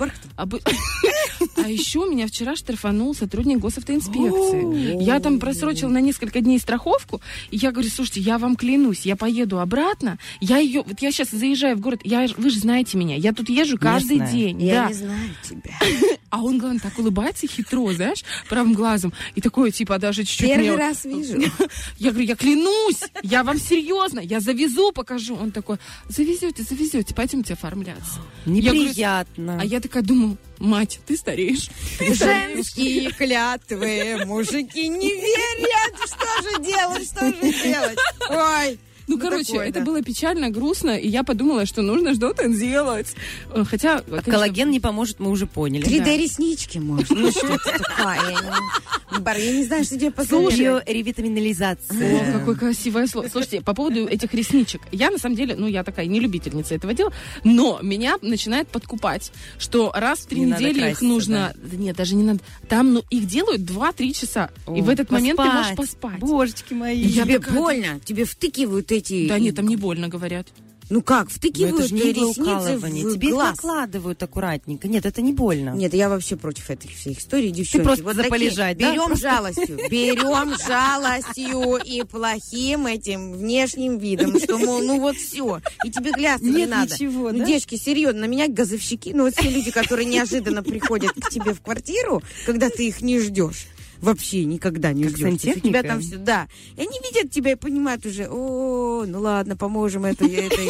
А еще меня вчера штрафанул сотрудник госавтоинспекции. Я там просрочила на несколько дней страховку, и я говорю, слушайте, я вам клянусь, я поеду обратно, я ее, вот я сейчас заезжаю в город, я, вы же знаете меня, я тут езжу каждый день. Я не знаю тебя. А он, главное, так улыбается хитро, знаешь, правым глазом. И такой, типа, даже чуть-чуть... Первый мне- раз вижу. Я говорю, я клянусь, я вам серьезно, я завезу, покажу. Он такой, завезете, завезете, пойдемте оформляться. Я говорю, Неприятно. а я такая думаю, мать, ты стареешь. Ты стареешь. Женские клятвы, мужики не верят. Что же делать, что же делать? Ой. Ну, Ну, короче, такое, это да. было печально, грустно, и я подумала, что нужно что-то делать. Э, Хотя, А конечно, коллаген не поможет, мы уже поняли. 3D-реснички, может. Ну, что это такое? Я не- Бар, я не знаю, что тебе посоветовать. Биоревитаминализация. О, какое красивое слово. Слушайте, по поводу этих ресничек. Я, на самом деле, ну, я такая не любительница этого дела, но меня начинает подкупать, что раз в три Не недели их нужно... Да Нет, даже не надо. Там, ну, их делают 2-3 часа. и в этот момент ты можешь поспать. Божечки мои. Тебе такая- больно? Тебе втыкивают эти... Да нет, там не больно, говорят. Ну как, втыкивают это же не ресницы в Тебе глаз? накладывают аккуратненько. Нет, это не больно. Нет, я вообще против этой всей истории, девчонки. просто вот за такие, да? Берем Просто- жалостью, берем жалостью и плохим этим внешним видом, что, мол, ну вот все, и тебе гляться не Нет надо. ничего, ну, да? девочки, серьезно, на меня газовщики, ну вот все люди, которые неожиданно приходят к тебе в квартиру, когда ты их не ждешь. Вообще никогда не Как ждешь. У тебя сантехника? там все, да. И они видят тебя и понимают уже, о, ну ладно, поможем этой, этой,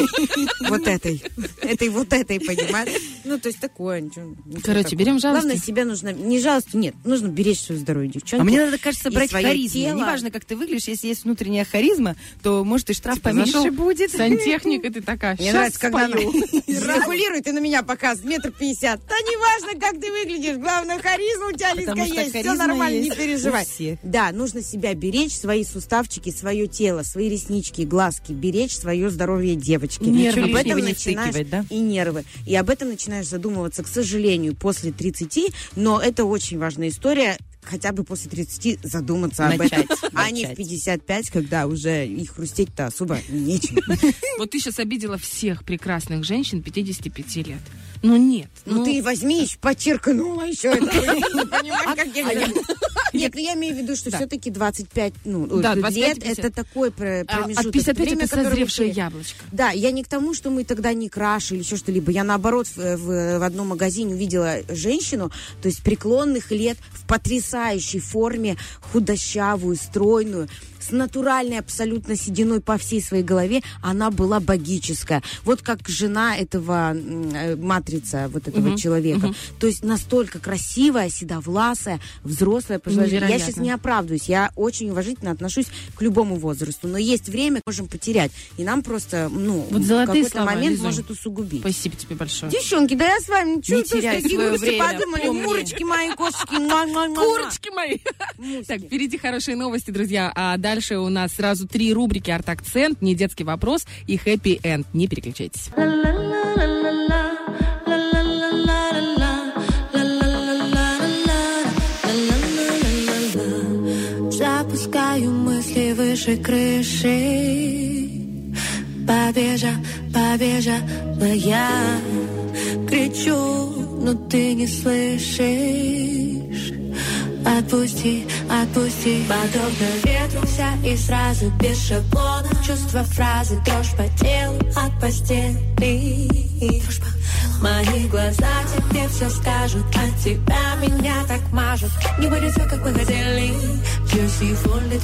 вот этой, этой, вот этой, понимаешь? Ну, то есть такое. ничего- Короче, берем жалости. Главное, себя нужно, не жалостью, нет, нужно беречь свое здоровье, девчонки. А мне надо, кажется, брать харизму. Неважно, как ты выглядишь, если есть внутренняя харизма, то, может, и штраф Типа, поменьше будет. Сантехник, и ты такая, Мне «Щас нравится, когда она спою». жестикулирует и на меня показывает метр пятьдесят. Да не важно, как ты выглядишь, главное, харизма у тебя, Лизка, есть. Все харизма нормально, у всех. Да, нужно себя беречь, свои суставчики, свое тело, свои реснички, глазки, беречь свое здоровье девочки. Нервы об этом начинаешь, да? и нервы. И об этом начинаешь задумываться, к сожалению, после 30, но это очень важная история, хотя бы после 30 задуматься об Начать, этом. А не в начать. 55, когда уже и хрустеть-то особо нечем. Вот ты сейчас обидела всех прекрасных женщин 55 лет. Ну нет. Ну, ты возьми, еще подчеркнула еще это. Не понимаешь, как я говорю. Нет, ну я имею в виду, что все-таки 25 ну, Да, 25 лет 50. это такой А промежуток. От 55 время, это созревшее яблочко. Да, я не к тому, что мы тогда не краши или еще что-либо. Я наоборот в, в- в одном магазине увидела женщину, то есть преклонных лет в потрясающей форме, худощавую, стройную, с натуральной абсолютно сединой по всей своей голове. Она была богическая. Вот как жена этого э, матрица вот этого Мгм, человека. мгм. То есть настолько красивая, седовласая, взрослая пожилая. Я сейчас не оправдываюсь. Я очень уважительно отношусь к любому возрасту. Но есть время, можем потерять. И нам просто, ну, Вот какой-то слова, момент Лизунь. может усугубить. Спасибо тебе большое. Девчонки, да я с вами ничего, Не теряй свое время, подумали, помни. мурочки мои, кошечки. Курочки мои! Так, впереди хорошие новости, друзья. А дальше у нас сразу три рубрики «Арт-акцент», «Не детский вопрос» и «Хэппи Энд». Не переключайтесь. Запускаю мысли выше крыши Побежа, побежала я Кричу, но ты не слышишь Отпусти, отпусти. Подобно ветру вся и сразу без шаблона. Чувства фразы, дрожь по телу от постели. Мои глаза тебе все скажут. От тебя меня так мажут. Не будет все, как мы хотели. Je suis folle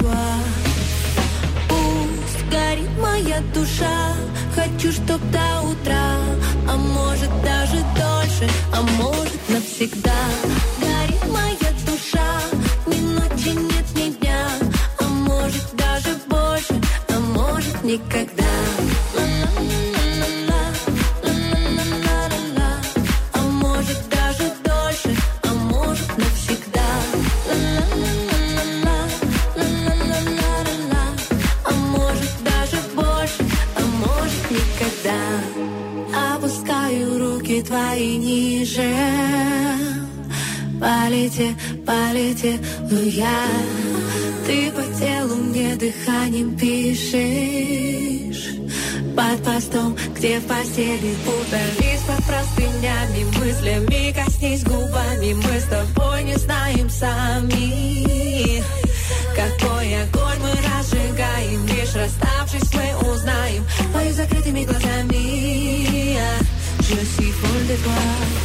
Пусть горит моя душа. Хочу, чтоб до утра. А может даже дольше. А может навсегда. Горит руки твои ниже. Полете, полетела я Ты дыханием пишешь. Под постом, где в постели Путались под простынями Мыслями коснись губами. Мы с тобой не знаем сами Какой огонь мы разжигаем. Лишь расставшись мы узнаем. Твои закрытыми глазами Je suis folle de toi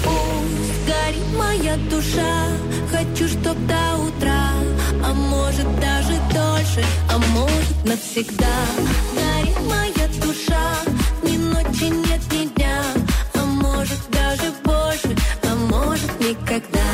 Пусть горит моя душа Хочу, чтоб до утра. А может даже дольше А может навсегда. Горит моя душа Ни ночи нет, ни дня. А может даже больше А может никогда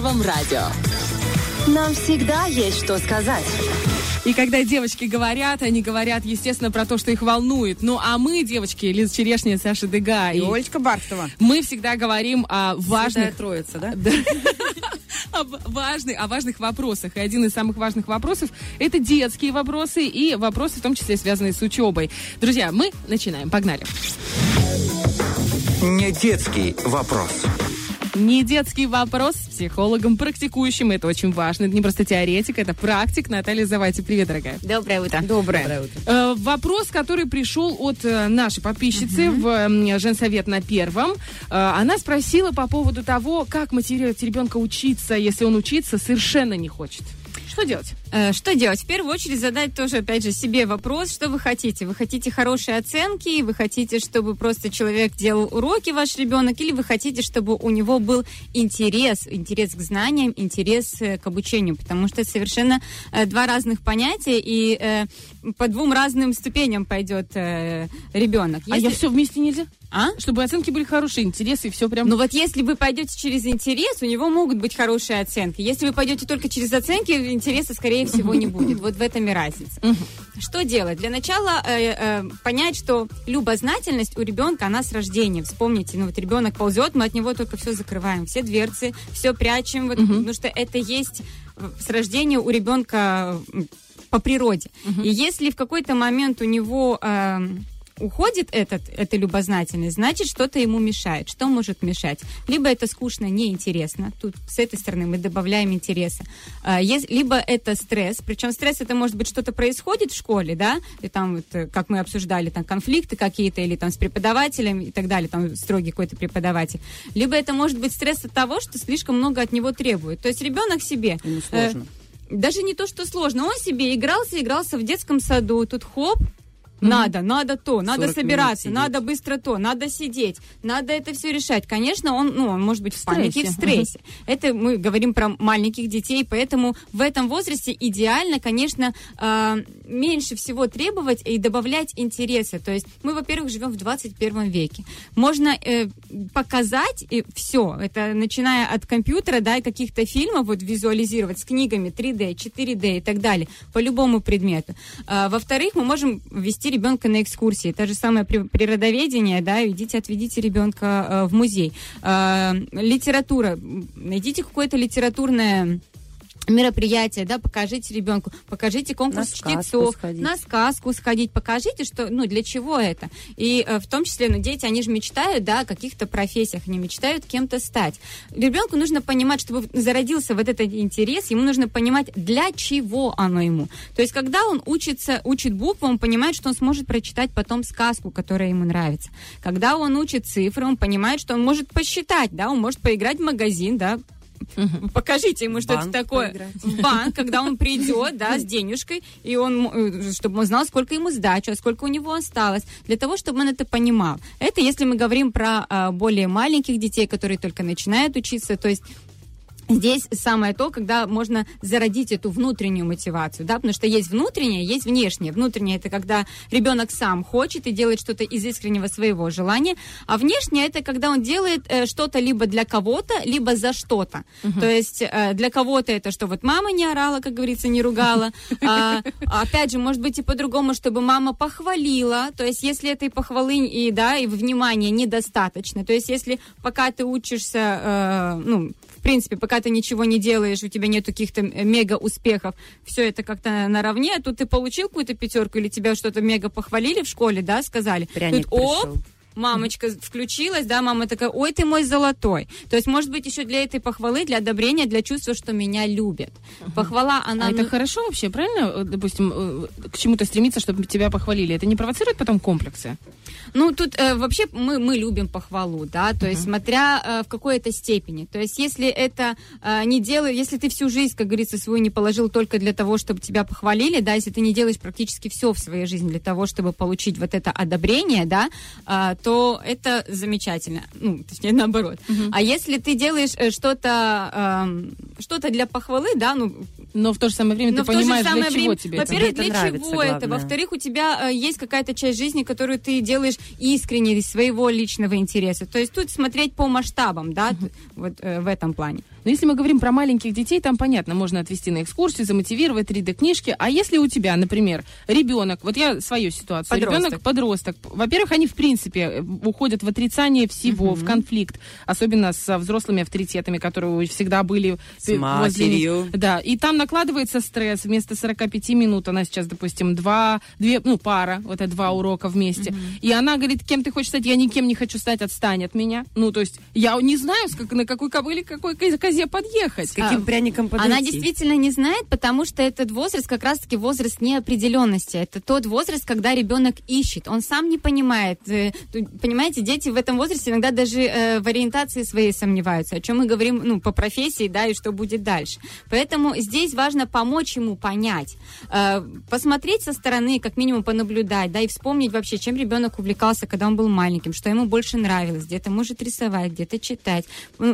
Первом радио. Нам всегда есть что сказать. И когда девочки говорят, они говорят, естественно, про то, что их волнует. Ну, а мы, девочки, Лиза Черешня, Саша Дега И Олечка Бархтова. мы всегда говорим о важных... Святая Троица, да? о в- важных, о важных вопросах. И один из самых важных вопросов – это детские вопросы и вопросы, в том числе, связанные с учебой. Друзья, мы начинаем. Погнали. Не детский вопрос. Не детский вопрос с психологом, практикующим. Это очень важно. Это не просто теоретик, это практик. Наталья Завайте. Привет, дорогая. Доброе утро. Доброе. Э, Вопрос, который пришел от э, нашей подписчицы в э, Женсовет на первом. Э, Она спросила по поводу того, как мотивировать ребенка учиться, если он учиться совершенно не хочет. Что делать? Э, Что делать? В первую очередь задать тоже, опять же, себе вопрос, что вы хотите. Вы хотите хорошие оценки, вы хотите, чтобы просто человек делал уроки, ваш ребенок, или вы хотите, чтобы у него был интерес, интерес к знаниям, интерес э, к обучению, потому что это совершенно э, два разных понятия, и по двум разным ступеням пойдет ребенок. А я все вместе нельзя? А? Чтобы оценки были хорошие, интересы и все прям... Ну вот если вы пойдете через интерес, у него могут быть хорошие оценки. Если вы пойдете только через оценки, интереса, скорее всего, не будет. Вот в этом и разница. Что делать? Для начала э, э, понять, что любознательность у ребенка, она с рождения. Вспомните, ну вот ребенок ползет, мы от него только все закрываем, все дверцы, все прячем, вот, потому что это есть э, с рождения у ребенка по природе. И если в какой-то момент у него эм, уходит этот, эта любознательность, значит, что-то ему мешает. Что может мешать? Либо это скучно, неинтересно. Тут с этой стороны мы добавляем интереса. Ес- либо это стресс. Причем стресс это может быть что-то происходит в школе, да, и там вот, э, как мы обсуждали, там конфликты какие-то или там с преподавателем и так далее, там строгий какой-то преподаватель. Либо это может быть стресс от того, что слишком много от него требует. То есть ребенок себе... Ему э, сложно. даже не то, что сложно. Он себе игрался, игрался в детском саду. Тут хоп, надо, надо то, надо 40 минут собираться, надо быстро то, надо сидеть, надо это все решать. Конечно, он, ну, он может быть в панике, в стрессе. Это мы говорим про маленьких детей, поэтому в этом возрасте идеально, конечно, э, меньше всего требовать и добавлять интересы. То есть мы, во-первых, живем в 21 веке. Можно э, показать все, это начиная от компьютера, да, и каких-то фильмов, вот визуализировать с книгами 3D, 4D и так далее, по любому предмету. А, во-вторых, мы можем вести ребенка на экскурсии. Та же самое при- природоведение, да, идите, отведите ребенка э, в музей. А, литература, найдите какое-то литературное мероприятие, да, покажите ребенку, покажите конкурс На чтецов, сходить. на сказку сходить, покажите, что, ну, для чего это. И э, в том числе, ну, дети, они же мечтают, да, о каких-то профессиях, они мечтают кем-то стать. Ребенку нужно понимать, чтобы зародился вот этот интерес, ему нужно понимать, для чего оно ему. То есть, когда он учится, учит буквы, он понимает, что он сможет прочитать потом сказку, которая ему нравится. Когда он учит цифры, он понимает, что он может посчитать, да, он может поиграть в магазин, да, Покажите ему, что Банк это такое. поиграть. В банк, когда он придет, да, с денежкой, и он, м, чтобы он знал, сколько ему сдачу, а сколько у него осталось, для того, чтобы он это понимал. Это если мы говорим про а, более маленьких детей, которые только начинают учиться, то есть Здесь самое то, когда можно зародить эту внутреннюю мотивацию, да, потому что есть внутреннее, есть внешнее. Внутреннее это когда ребенок сам хочет и делает что-то из искреннего своего желания, а внешнее это когда он делает э, что-то либо для кого-то, либо за что-то. То есть э, для кого-то это что вот мама не орала, как говорится, не ругала. А, опять же, может быть и по-другому, чтобы мама похвалила. То есть если этой похвалы и да и внимания недостаточно, то есть если пока ты учишься, э, ну в принципе, пока ты ничего не делаешь, у тебя нет каких-то мега успехов, все это как-то наравне, а тут ты получил какую-то пятерку или тебя что-то мега похвалили в школе, да, сказали. Пряник тут оп, пришел. Мамочка включилась, да, мама такая, ой, ты мой золотой. То есть, может быть, еще для этой похвалы, для одобрения, для чувства, что меня любят. Похвала, она... А это хорошо вообще, правильно? Допустим, э, к чему-то стремиться, чтобы тебя похвалили. Это не провоцирует потом комплексы? Ну, тут э, вообще мы, мы любим похвалу, да, то есть смотря э, в какой-то степени. То есть если это э, не делаешь, если ты всю жизнь, как говорится, свою не положил только для того, чтобы тебя похвалили, да, если ты не делаешь практически все в своей жизни для того, чтобы получить вот это одобрение, да, э, то это замечательно. Ну, точнее, наоборот. А если ты делаешь э, что-то эм, что-то для похвалы, да, ну, Но в то же самое время но ты в то же понимаешь, самое для чего время, тебе это. во-первых, это для нравится, чего это, главное. во-вторых, у тебя э, есть какая-то часть жизни, которую ты делаешь искренне из своего личного интереса. То есть тут смотреть по масштабам, да, вот э, в этом плане. Но если мы говорим про маленьких детей, там понятно, можно отвезти на экскурсию, замотивировать 3D-книжки. А если у тебя, например, ребенок, вот я свою ситуацию, Подросток. ребенок подросток, во-первых, они в принципе уходят в отрицание всего, в конфликт, особенно со взрослыми авторитетами, которые всегда были С э, возле них. матерью. Да, и там накладывается стресс. Вместо 45 минут она сейчас, допустим, два, две, ну, пара, вот это два урока вместе. И она говорит, кем ты хочешь стать? Я никем не хочу стать, отстань от меня. Ну, то есть, я не знаю, с как, на какой кобыле, какой козе подъехать. С каким А, пряником подойти? Она действительно не знает, потому что этот возраст как раз-таки возраст неопределенности. Это тот возраст, когда ребенок ищет. Он сам не понимает. Э, Понимаете, дети в этом возрасте иногда даже э, в ориентации своей сомневаются, о чем мы говорим ну, по профессии, да, и что будет дальше. Поэтому здесь важно помочь ему понять, э, посмотреть со стороны, как минимум понаблюдать, да, и вспомнить вообще, чем ребенок увлекался, когда он был маленьким, что ему больше нравилось, где-то может рисовать, где-то читать.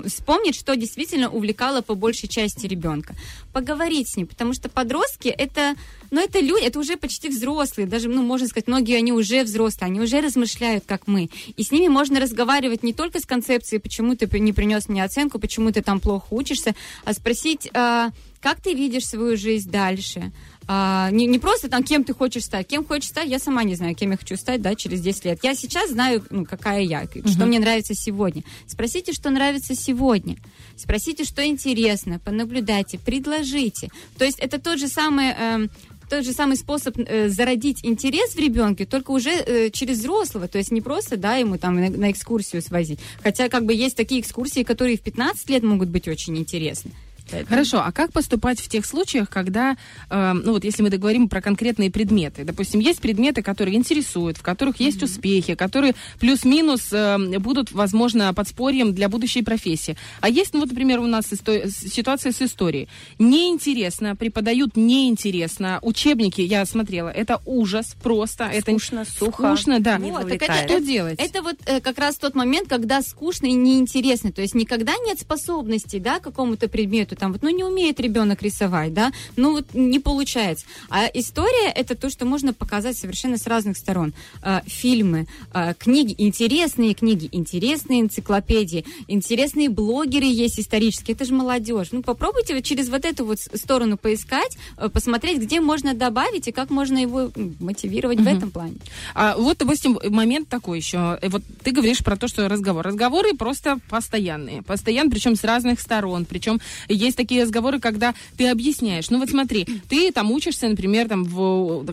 Вспомнить, что действительно увлекало по большей части ребенка. Поговорить с ним, потому что подростки это, ну, это люди, это уже почти взрослые, даже, ну, можно сказать, многие они уже взрослые, они уже размышляют, как мы. И с ними можно разговаривать не только с концепцией, почему ты не принес мне оценку, почему ты там плохо учишься, а спросить, а, как ты видишь свою жизнь дальше? А, не, не просто там, кем ты хочешь стать. Кем хочешь стать, я сама не знаю, кем я хочу стать, да, через 10 лет. Я сейчас знаю, ну, какая я, что мне нравится сегодня. Спросите, что нравится сегодня. Спросите, что интересно, понаблюдайте, предложите. То есть это тот же самый... эм, тот же самый способ э, зародить интерес в ребенке, только уже э, через взрослого, то есть не просто, да, ему там на, на экскурсию свозить. Хотя как бы есть такие экскурсии, которые в 15 лет могут быть очень интересны. Поэтому- Хорошо, а как поступать в тех случаях, когда, э, ну вот если мы договорим про конкретные предметы, допустим, есть предметы, которые интересуют, в которых есть успехи, которые плюс-минус э, будут, возможно, подспорьем для будущей профессии. А есть, ну вот, например, у нас исто- ситуация с историей. Неинтересно, преподают неинтересно, учебники, я смотрела, это ужас просто. это Скучно, сухо, Скучно, да. не Вот, так вовлекает. Что делать? Это вот э, как раз тот момент, когда скучно и неинтересно. То есть никогда нет способностей, да, к какому-то предмету. Там вот, ну, не умеет ребенок рисовать, да, ну, вот не получается. А история это то, что можно показать совершенно с разных сторон. Э, фильмы, э, книги, интересные книги, интересные энциклопедии, интересные блогеры есть исторические. Это же молодежь. Ну, попробуйте вот через вот эту вот сторону поискать, э, посмотреть, где можно добавить и как можно его мотивировать в этом плане. А вот, допустим, момент такой еще. Э, Вот ты говоришь про то, что разговор. Разговоры просто постоянные. Постоянно, причем с разных сторон. Причем есть такие разговоры, когда ты объясняешь. Ну вот смотри, ты там учишься, например, там в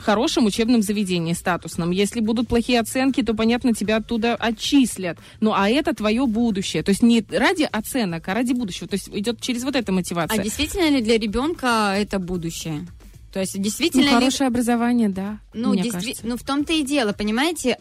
хорошем учебном заведении статусном. Если будут плохие оценки, то, понятно, тебя оттуда отчислят. Ну а это твое будущее. То есть не ради оценок, а ради будущего. То есть идет через вот эта А мотивация. действительно ли для ребенка это будущее? То есть Ну, действительно ли... хорошее образование, да. Ну, действи- ну, в том-то и дело, понимаете?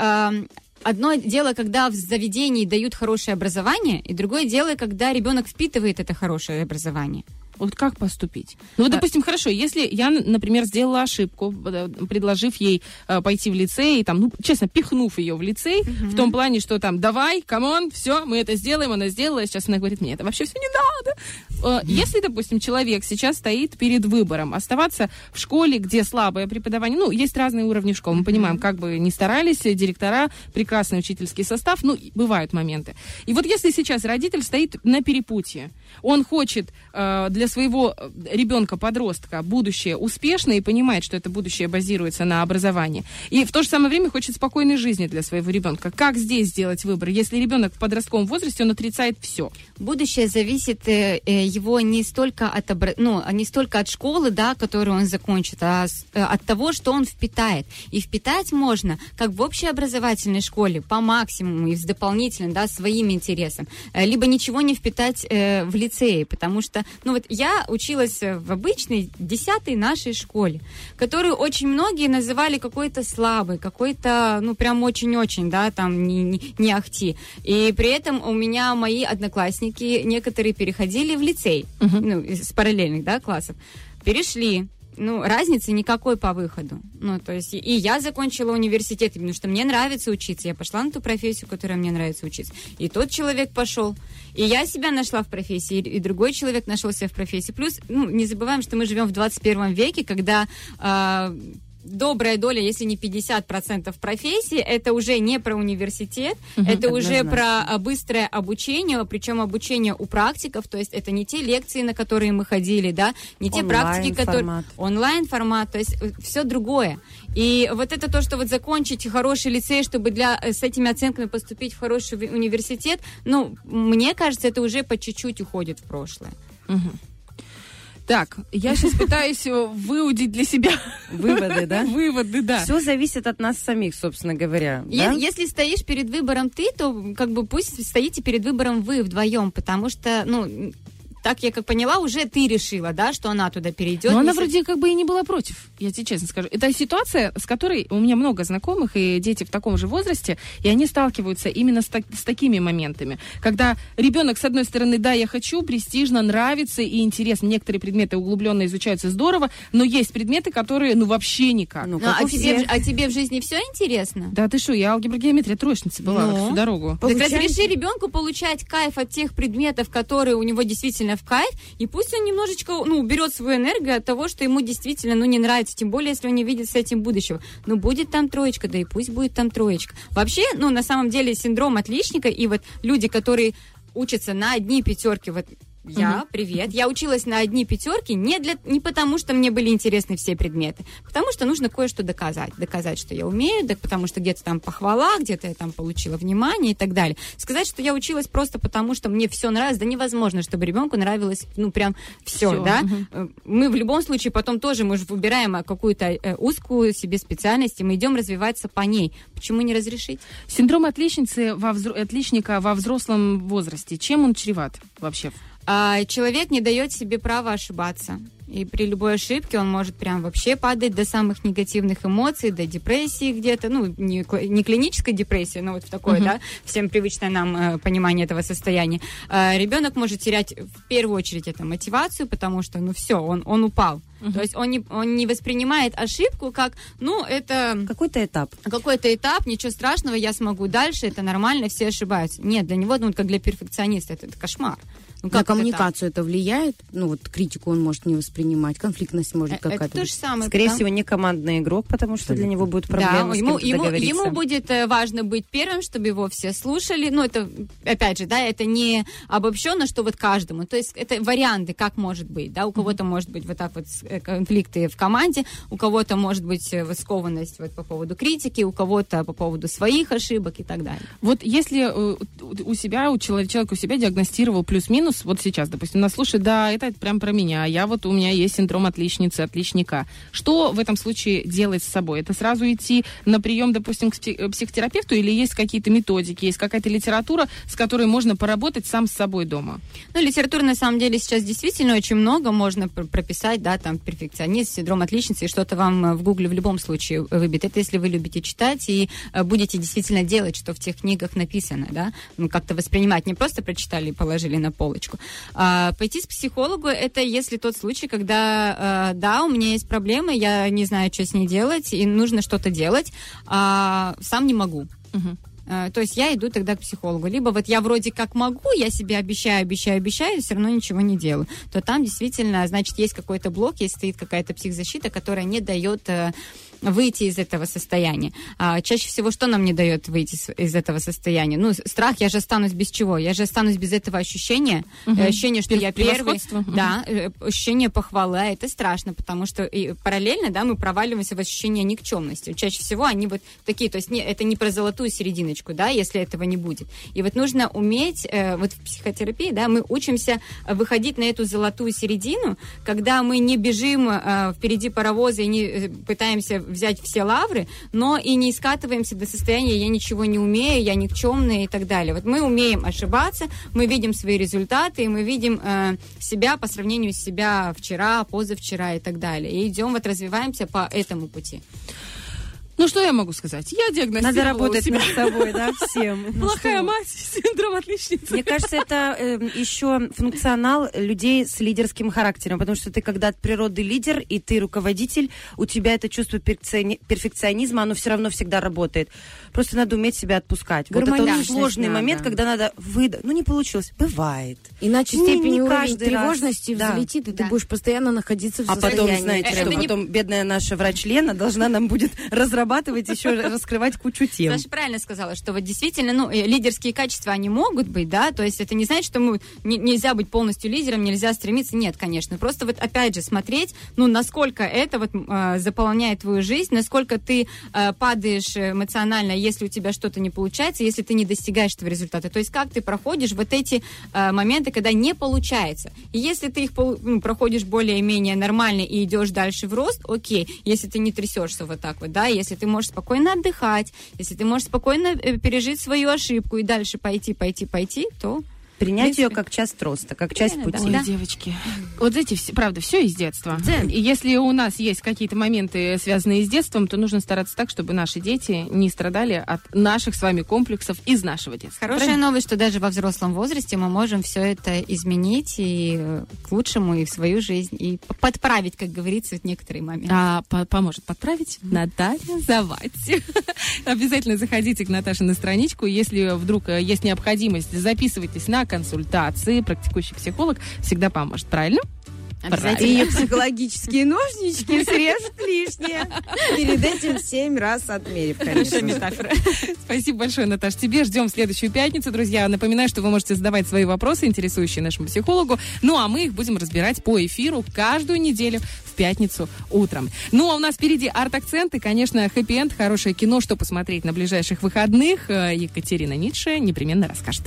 Одно дело, когда в заведении дают хорошее образование, и другое дело, когда ребенок впитывает это хорошее образование. Вот как поступить? Ну вот, допустим, хорошо, если я, например, сделала ошибку, э, предложив ей э, пойти в лицей, там, ну, честно, пихнув ее в лицей, в том плане, что там, давай, come on, все, мы это сделаем, она сделала, сейчас она говорит, мне это вообще все не надо. Э, Если, допустим, человек сейчас стоит перед выбором, оставаться в школе, где слабое преподавание, ну, есть разные уровни школ, мы понимаем, как бы ни старались, э, директора, прекрасный учительский состав, ну, и бывают моменты. И вот если сейчас родитель стоит на перепутье, он хочет э, для своего э, ребенка-подростка будущее успешное и понимает, что это будущее базируется на образовании. И в то же самое время хочет спокойной жизни для своего ребенка. Как здесь сделать выбор, если ребенок в подростковом возрасте, он отрицает все? Будущее зависит э, э, его не столько от обра- ну, а не столько от школы, да, которую он закончит, а с- э, от того, что он впитает. И впитать можно как в общеобразовательной школе по максимуму и с дополнительным, да, своим интересам, Э, либо ничего не впитать э, в лицее, потому что, ну вот я училась в обычной десятой нашей школе, которую очень многие называли какой-то слабой, какой-то, ну прям очень-очень, да, там не, не, не ахти. И при этом у меня мои одноклассники, некоторые переходили в лицей, ну, из параллельных, да, классов, перешли, ну, разницы никакой по выходу. Ну, то есть, и, я закончила университет, потому что мне нравится учиться. Я пошла на ту профессию, которая мне нравится учиться. И тот человек пошел. И я себя нашла в профессии, и, другой человек нашел себя в профессии. Плюс, ну, не забываем, что мы живем в 21 веке, когда а, добрая доля, если не 50% профессии, это уже не про университет, Мгм. это уже про а, быстрое обучение, причем обучение у практиков, то есть это не те лекции, на которые мы ходили, да, не те практики, которые... Онлайн-формат. То есть все другое. И вот это то, что вот закончить хороший лицей, чтобы для, э, с этими оценками поступить в хороший университет, ну, мне кажется, это уже по чуть-чуть уходит в прошлое. Так, я сейчас пытаюсь э, выудить для себя Выводы, да? выводы, да. Все зависит от нас самих, собственно говоря. Е- да? Если стоишь перед выбором ты, то как бы пусть стоите перед выбором вы вдвоем, потому что, ну, так я как поняла, уже ты решила, да, что она туда перейдет. Но она вроде как бы и не была против, я тебе честно скажу. Это ситуация, с которой у меня много знакомых и дети в таком же возрасте, и они сталкиваются именно с, так- с такими моментами. Когда ребенок, с одной стороны, да, я хочу, престижно, нравится и интересно, некоторые предметы углубленно изучаются здорово, но есть предметы, которые, ну, вообще никак. Ну, а, тебе, в- а тебе в жизни все интересно? Да ты что, я алгебра геометрия троечница была Ну. всю дорогу. Так разреши ребенку получать кайф от тех предметов, которые у него действительно в кайф, и пусть он немножечко, ну, берет свою энергию от того, что ему действительно, ну, не нравится, тем более, если он не видит с этим будущего. Ну, будет там троечка, да и пусть будет там троечка. Вообще, ну, на самом деле, синдром отличника, и вот люди, которые учатся на одни пятерки, вот я, привет. Я училась на одни пятерки не, для, не потому, что мне были интересны все предметы, потому что нужно кое-что доказать. Доказать, что я умею, да, потому что где-то там похвала, где-то я там получила внимание и так далее. Сказать, что я училась просто потому, что мне все нравилось, да невозможно, чтобы ребенку нравилось, ну, прям все, Всё, да. Э, Мы в любом случае потом тоже, мы же выбираем э, какую-то э, узкую себе специальность, и мы идем развиваться по ней. Почему не разрешить? Синдром отличницы во взро- отличника во взрослом возрасте, чем он чреват вообще? А, человек не дает себе права ошибаться. И при любой ошибке он может прям вообще падать до самых негативных эмоций, до депрессии где-то, ну, не, не клинической депрессии, но вот в такое, Мгм. да, всем привычное нам э, понимание этого состояния. А, ребенок может терять в первую очередь это мотивацию, потому что, ну, все, он, он упал. То есть он не, он не воспринимает ошибку как, ну, это... Какой-то этап. Какой-то этап, ничего страшного, я смогу дальше, это нормально, все ошибаются. Нет, для него, ну, как для перфекциониста, это, это кошмар. Ну, На как это так? коммуникацию это влияет? Ну, вот критику он может не воспринимать, конфликтность может Э, это какая-то то быть. же самое. Скорее потому- всего, не командный игрок, потому что для него будет Да, проблема с ему, ему, ему будет э, важно быть первым, чтобы его все слушали. Ну, это, опять же, да, это не обобщенно, что вот каждому. То есть это варианты, как может быть, да. У кого-то может быть вот так вот э, конфликты в команде, у кого-то может быть вот скованность вот по поводу критики, у кого-то по поводу своих ошибок и так далее. Вот если у у себя, у человека, человек у себя диагностировал плюс-минус, вот сейчас, допустим, нас слушает, да, это прям про меня, я вот, у меня есть синдром отличницы, отличника. Что в этом случае делать с собой? Это сразу идти на прием, допустим, к э, психотерапевту или есть какие-то методики, есть какая-то литература, с которой можно поработать сам с собой дома? Ну, литературы на самом деле сейчас действительно очень много можно пр- прописать, да, там перфекционист, синдром отличницы, и что-то вам э, в гугле в любом случае выбит. Это если вы любите читать и э, будете действительно делать, что в тех книгах написано, да, как-то воспринимать, не просто прочитали и положили на полочку. А, пойти с психологу, это если тот случай, когда, э, да, у меня есть проблемы, я не знаю, что с ней делать, и нужно что-то делать, а сам не могу. Э, То есть я иду тогда к психологу. Либо вот я вроде как могу, я себе обещаю, обещаю, обещаю, и все равно ничего не делаю. То там действительно, значит, есть какой-то блок, есть стоит какая-то психзащита, которая не дает выйти из этого состояния. А чаще всего что нам не дает выйти с- из этого состояния? Ну, страх, я же останусь без чего? Я же останусь без этого ощущения. Э, Ощущение, что Пер- я первый. Да, э, ощущение похвалы, а это страшно, потому что и параллельно, да, мы проваливаемся в ощущение никчемности. Чаще всего они вот такие, то есть не, это не про золотую серединочку, да, если этого не будет. И вот нужно уметь, э, вот в психотерапии, да, мы учимся выходить на эту золотую середину, когда мы не бежим э, впереди паровоза и не э, пытаемся взять все лавры, но и не скатываемся до состояния «я ничего не умею, я никчемная» и так далее. Вот мы умеем ошибаться, мы видим свои результаты, и мы видим э, себя по сравнению с себя вчера, позавчера и так далее. И идем, вот развиваемся по этому пути. Ну, что я могу сказать? Я диагностировала Надо работать над собой, да, всем. Ну Плохая мать, синдром отличницы. Мне кажется, это э, еще функционал людей с лидерским характером, потому что ты когда от природы лидер и ты руководитель, у тебя это чувство перфекциони- перфекционизма, оно все равно всегда работает. Просто надо уметь себя отпускать. Вот это сложный надо. момент, когда надо выдать. Ну, не получилось. Бывает. Иначе Не- степень не уровень раз. тревожности Да. взлетит, и ты будешь постоянно находиться в А потом, состоянии. знаете, что потом бедная наша врач Лена должна нам будет разрабатывать еще раскрывать кучу тем. Саша правильно сказала, что вот действительно, ну, э, лидерские качества, они могут быть, да, то есть это не значит, что мы, не- нельзя быть полностью лидером, нельзя стремиться, нет, конечно, просто вот опять же смотреть, ну, насколько это вот э, заполняет твою жизнь, насколько ты э, падаешь эмоционально, если у тебя что-то не получается, если ты не достигаешь этого результата, то есть как ты проходишь вот эти э, моменты, когда не получается, и если ты их ну, проходишь более-менее нормально и идешь дальше в рост, окей, если ты не трясешься вот так вот, да, если ты можешь спокойно отдыхать, если ты можешь спокойно э, пережить свою ошибку и дальше пойти, пойти, пойти, то Принять принципе. ее как часть роста, как часть Реально, пути. Ой, Да. девочки. Вот эти, все, правда, все из детства. И если у нас есть какие-то моменты, связанные с детством, то нужно стараться так, чтобы наши дети не страдали от наших с вами комплексов из нашего детства. Хорошая новость, что даже во взрослом возрасте мы можем все это изменить и э, к лучшему, и в свою жизнь, и подправить, как говорится, вот некоторые моменты. А по- поможет подправить Наталья Завадьи. Обязательно заходите к Наташе на страничку. Если вдруг э, есть необходимость, записывайтесь на консультации. Практикующий психолог всегда поможет. Правильно? Обязательно. И психологические ножнички срежут лишнее. Перед этим семь раз отмерив, конечно. метафора. Спасибо большое, Наташ. Тебе ждем в следующую пятницу, друзья. Напоминаю, что вы можете задавать свои вопросы, интересующие нашему психологу. Ну, а мы их будем разбирать по эфиру каждую неделю в пятницу утром. Ну, а у нас впереди арт-акценты, конечно, хэппи-энд, хорошее кино, что посмотреть на ближайших выходных. Э, Екатерина Ницше непременно расскажет.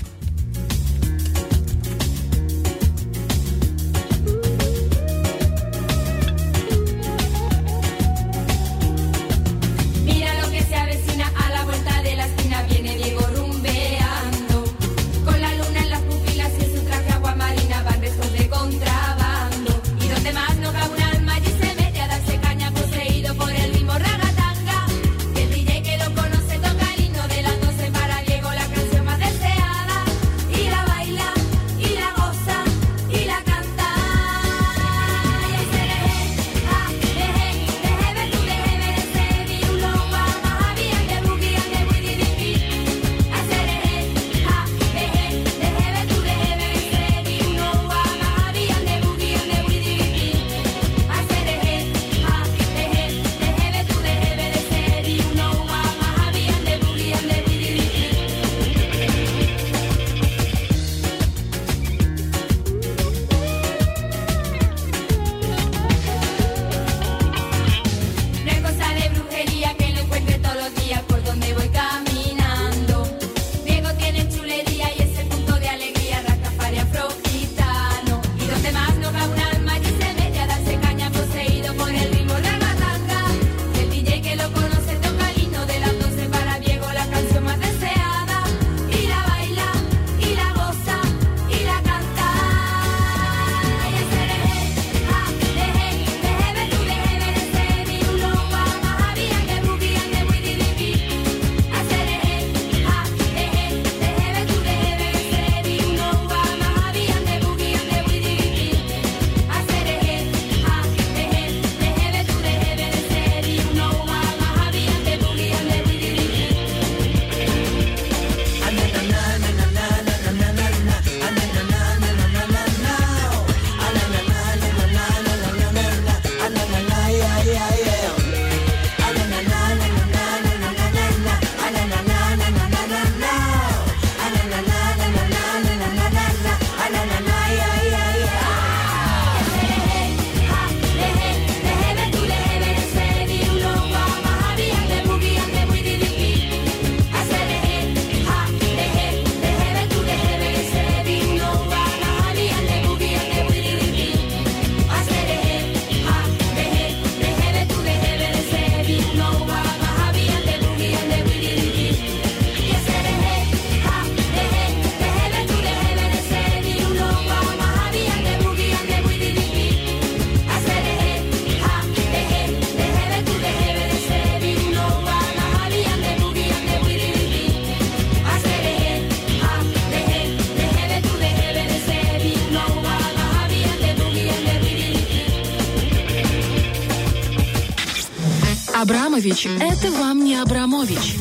Абрамович – это вам не Абрамович.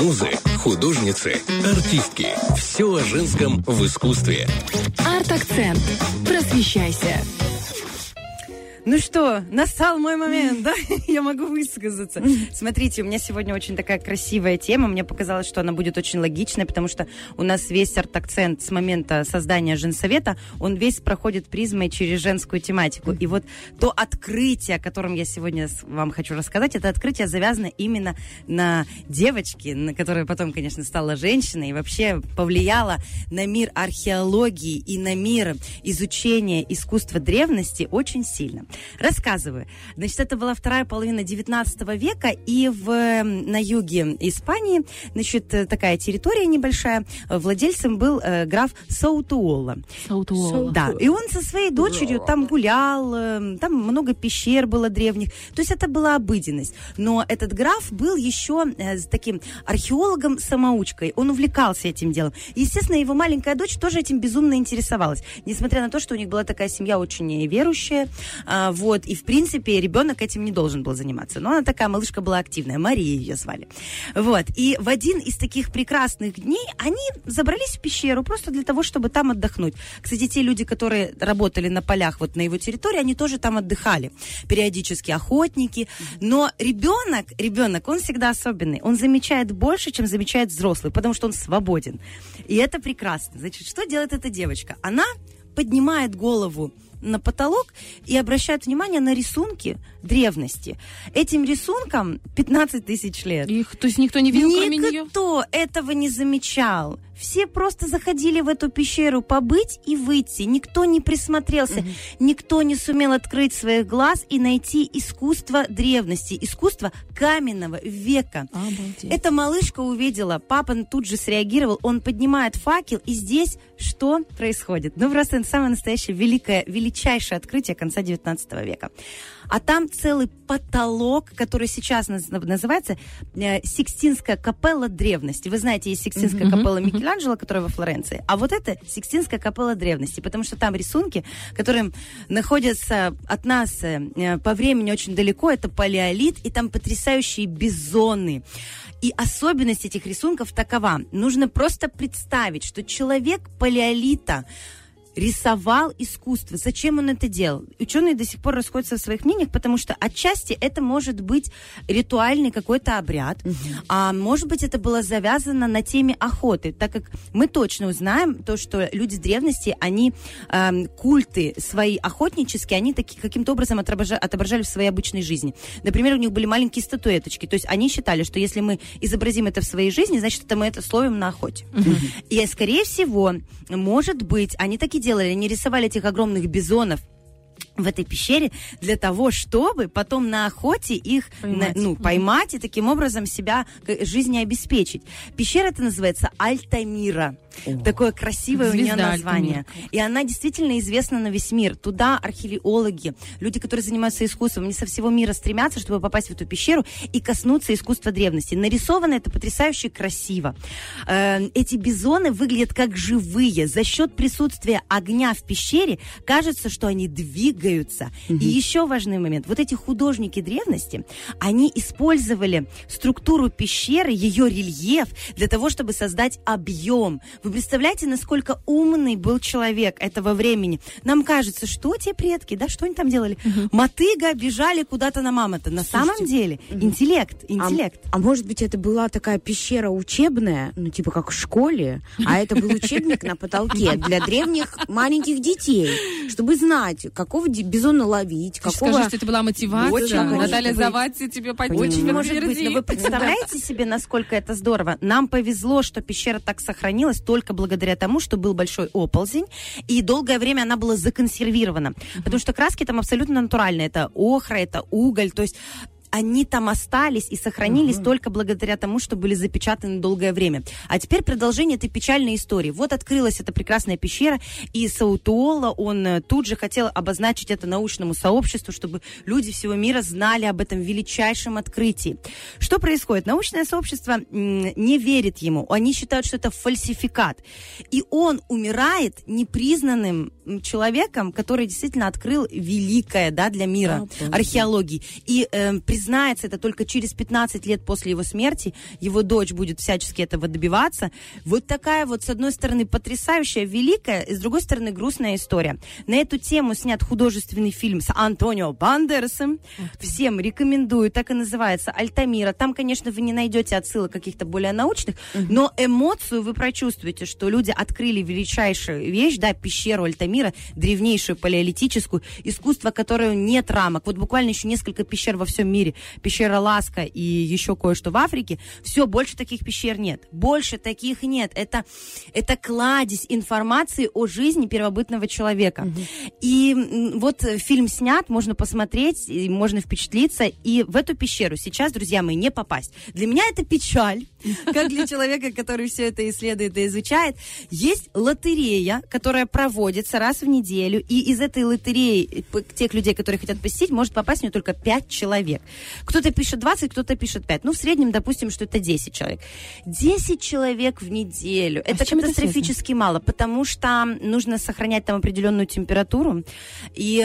Музы, художницы, артистки. Все о женском в искусстве. Арт-акцент. Просвещайся. Ну что, настал мой момент, да? Я могу высказаться. Смотрите, у меня сегодня очень такая красивая тема. Мне показалось, что она будет очень логичной, потому что у нас весь арт-акцент с момента создания женсовета, он весь проходит призмой через женскую тематику. И вот то открытие, о котором я сегодня вам хочу рассказать, это открытие завязано именно на девочке, на которая потом, конечно, стала женщиной и вообще повлияла на мир археологии и на мир изучения искусства древности очень сильно. Рассказываю. Значит, это была вторая половина 19 века, и в, м, на юге Испании, значит, э, такая территория небольшая, э, владельцем был э, граф Саутуола. Саутуола. Да, и он со своей дочерью там гулял, э, там много пещер было древних, то есть это была обыденность. Но этот граф был еще э, с таким археологом-самоучкой, он увлекался этим делом. Естественно, его маленькая дочь тоже этим безумно интересовалась, несмотря на то, что у них была такая семья очень верующая, а, вот, и, в принципе, ребенок этим не должен был заниматься. Но она такая малышка была активная, Мария ее звали. Вот, и в один из таких прекрасных дней они забрались в пещеру просто для того, чтобы там отдохнуть. Кстати, те люди, которые работали на полях вот на его территории, они тоже там отдыхали. Периодически охотники. Но ребенок, ребенок, он всегда особенный. Он замечает больше, чем замечает взрослый, потому что он свободен. И это прекрасно. Значит, что делает эта девочка? Она поднимает голову на потолок и обращает внимание на рисунки древности. Этим рисункам 15 тысяч лет. Их, то есть никто не видел, кроме нее? Никто этого не замечал. Все просто заходили в эту пещеру побыть и выйти. Никто не присмотрелся. Никто не сумел открыть своих глаз и найти искусство древности, искусство каменного века. Эта малышка увидела, папа тут же среагировал, он поднимает факел, и здесь что происходит? Ну, просто это самое настоящее великое, величайшее открытие конца 19 века. А там целый потолок, который сейчас наз- называется э, Сикстинская капелла древности. Вы знаете, есть Сикстинская Мгм, капелла. Микеланджело, которая во Флоренции. А вот это Сикстинская капелла древности, потому что там рисунки, которые находятся от нас э, по времени очень далеко. Это палеолит, и там потрясающие бизоны. И особенность этих рисунков такова. Нужно просто представить, что человек палеолита рисовал искусство. Зачем он это делал? Ученые до сих пор расходятся в своих мнениях, потому что отчасти это может быть ритуальный какой-то обряд, а может быть это было завязано на теме охоты, так как мы точно узнаем то, что люди древности, они эм, культы свои охотнические, они таки, каким-то образом отобража- отображали в своей обычной жизни. Например, у них были маленькие статуэточки, то есть они считали, что если мы изобразим это в своей жизни, значит, это мы это словим на охоте. И, скорее всего, может быть, они так и делали, они рисовали этих огромных бизонов, в этой пещере для того, чтобы потом на охоте их Поймать. на- ну, поймать и таким образом себя к- жизнеобеспечить. Пещера это называется Альтамира. Такое красивое у нее название. И она действительно известна на весь мир. Туда археологи, люди, которые занимаются искусством, они со всего мира стремятся, чтобы попасть в эту пещеру и коснуться искусства древности. Нарисовано это потрясающе красиво. Э, Эти бизоны выглядят как живые. За счет присутствия огня в пещере кажется, что они двигаются. И еще важный момент. Вот эти художники древности, они использовали структуру пещеры, ее рельеф для того, чтобы создать объем. Вы представляете, насколько умный был человек этого времени? Нам кажется, что те предки, да, что они там делали? Мотыга бежали куда-то на мамонта. На самом деле интеллект, интеллект. А, а может быть, это была такая пещера учебная, ну, типа как в школе, а это был учебник на потолке для древних маленьких детей, чтобы знать, какого бизона ловить, Ты какого... скажи, что это была мотивация. Очень может Наталья быть. Завадзи тебе Очень подтвердит. может быть, но вы представляете себе, насколько это здорово? Нам повезло, что пещера так сохранилась только благодаря тому, что был большой оползень, и долгое время она была законсервирована. Потому что краски там абсолютно натуральные. Это охра, это уголь, то есть они там остались и сохранились только благодаря тому, что были запечатаны долгое время. А теперь продолжение этой печальной истории. Вот открылась эта прекрасная пещера, и Саутуола, он э, тут же хотел обозначить это научному сообществу, чтобы люди всего мира знали об этом величайшем открытии. Что происходит? Научное сообщество не верит ему. Они считают, что это фальсификат. И он умирает непризнанным человеком, который действительно открыл великое да, для мира археологии. И э, признается это только через 15 лет после его смерти, его дочь будет всячески этого добиваться. Вот такая вот, с одной стороны, потрясающая, великая, и с другой стороны, грустная история. На эту тему снят художественный фильм с Антонио Бандерасом. Всем рекомендую, так и называется, Альтамира. Там, конечно, вы не найдете отсылок каких-то более научных, но эмоцию вы прочувствуете, что люди открыли величайшую вещь, да, пещеру Альтамира, древнейшую палеолитическую, искусство, которое нет рамок. Вот буквально еще несколько пещер во всем мире. Пещера Ласка и еще кое-что в Африке. Все, больше таких пещер нет. Больше таких нет. Это, это кладезь информации о жизни первобытного человека. И вот э, фильм снят, можно посмотреть, можно впечатлиться. И в эту пещеру сейчас, друзья мои, не попасть. Для меня это печаль, как для человека, который все это исследует и изучает. Есть лотерея, которая проводится раз в неделю, и из этой лотереи э, тех людей, которые хотят посетить, может попасть в нее только 5 человек. Кто-то пишет 20, кто-то пишет 5. Ну, в среднем, допустим, что это 10 человек. 10 человек в неделю. это чем это катастрофически мало, потому что нужно сохранять там определенную температуру. И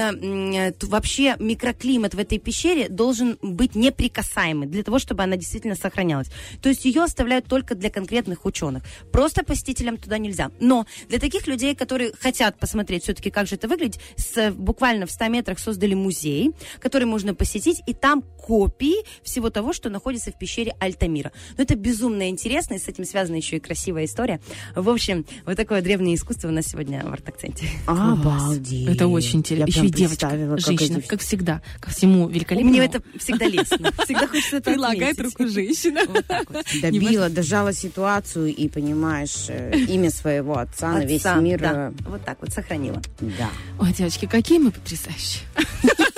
вообще микроклимат в этой пещере должен быть неприкасаемый для того, чтобы она действительно сохранялась. То есть ее оставляют только для конкретных ученых. Просто посетителям туда нельзя. Но для таких людей, которые хотят посмотреть все-таки, как же это выглядит, с, буквально в 100 метрах создали музей, который можно посетить, и там копии всего того, что находится в пещере Альтамира. Но это безумно интересно, и с этим связана еще и красивая история. В общем, вот такое древнее искусство у нас сегодня в арт-акценте. Обалдеть. Это очень интересно. Я Еще и девочка, как женщина, как всегда, ко всему великолепному. Мне это всегда лестно. Всегда хочется это отметить. руку женщина. Добила, дожала ситуацию и, понимаешь, э, имя своего отца, на весь мир. да. э, Вот так вот сохранила. Да. Ой, девочки, какие мы потрясающие.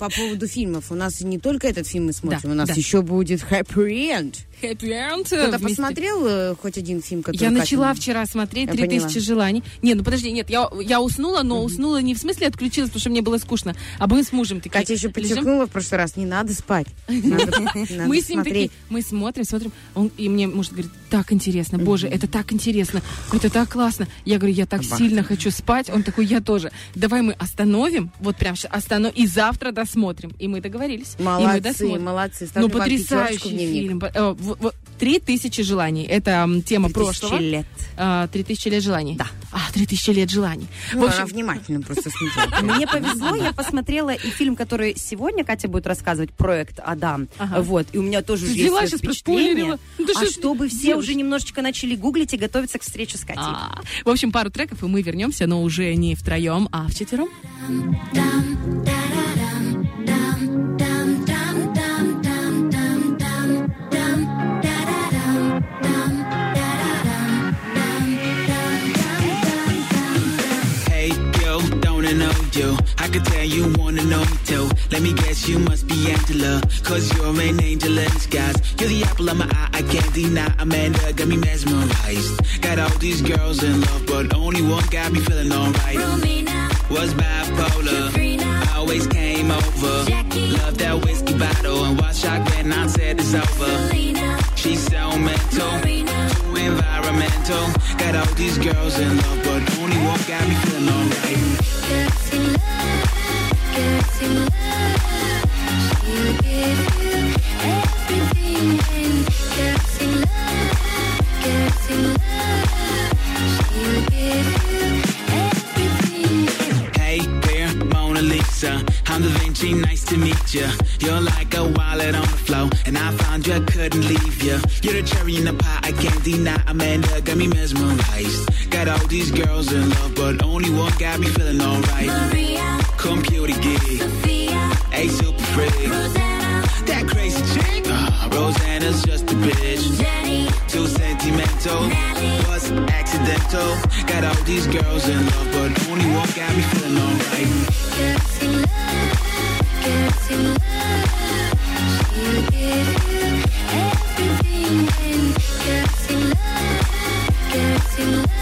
По поводу фильмов. У нас не только этот фильм мы смотрим, Да, у нас да. еще будет Happy End. End. Кто-то вместе. посмотрел э, хоть один фильм, который Я Катя- начала вчера смотреть 3000 поняла. желаний. Не, ну подожди, нет, я, я уснула, но уснула не в смысле отключилась, потому что мне было скучно, а мы с мужем такие Катя еще подчеркнула в прошлый раз, не надо спать. Мы с ним такие, мы смотрим, смотрим, он, и мне муж говорит, так интересно, боже, это так интересно, это так классно. Я говорю, я так сильно хочу спать. Он такой, я тоже. Давай мы остановим, вот прям сейчас остановим, и завтра досмотрим. И мы договорились. Молодцы, молодцы. Ну, потрясающий фильм. Три тысячи желаний. Это тема 3000 прошлого. лет. А, Три тысячи лет желаний. Да. А, три тысячи лет желаний. Ну, В она общем, внимательно просто смотрела. Мне повезло, я посмотрела и фильм, который сегодня Катя будет рассказывать, проект Адам. Ага. Вот, и у меня тоже Ты же есть проспойлерила. Ну ты а чтобы все уже немножечко начали гуглить и готовиться к встрече с Катей. а, в общем, пару треков, и мы вернемся, но уже не втроем, а вчетвером. Hey, you? I could tell you wanna know me too. Let me guess, you must be Angela. Cause you're an angel in disguise. You're the apple of my eye, I can't deny. Amanda got me mesmerized. Got all these girls in love, but only one got me feeling alright. Romina Was bipolar. Always came over. Love that whiskey bottle and watch out when I said it's over. She's so mental, too environmental. Got all these girls in love, but only one got me feeling alright. Hey Vinci, nice to meet ya. You're like a wallet on the floor, and I found you, I couldn't leave ya. You're the cherry in the pie, I can't deny. Amanda got me mesmerized. Got all these girls in love, but only one got me feeling alright. Maria, Computer geek, a super freak. That crazy chick, uh, Rosanna's just a bitch. Jenny, Too sentimental, Nelly, was accidental. Got all these girls in love, but only one got me feeling alright. Everything, girls in love, girls in love.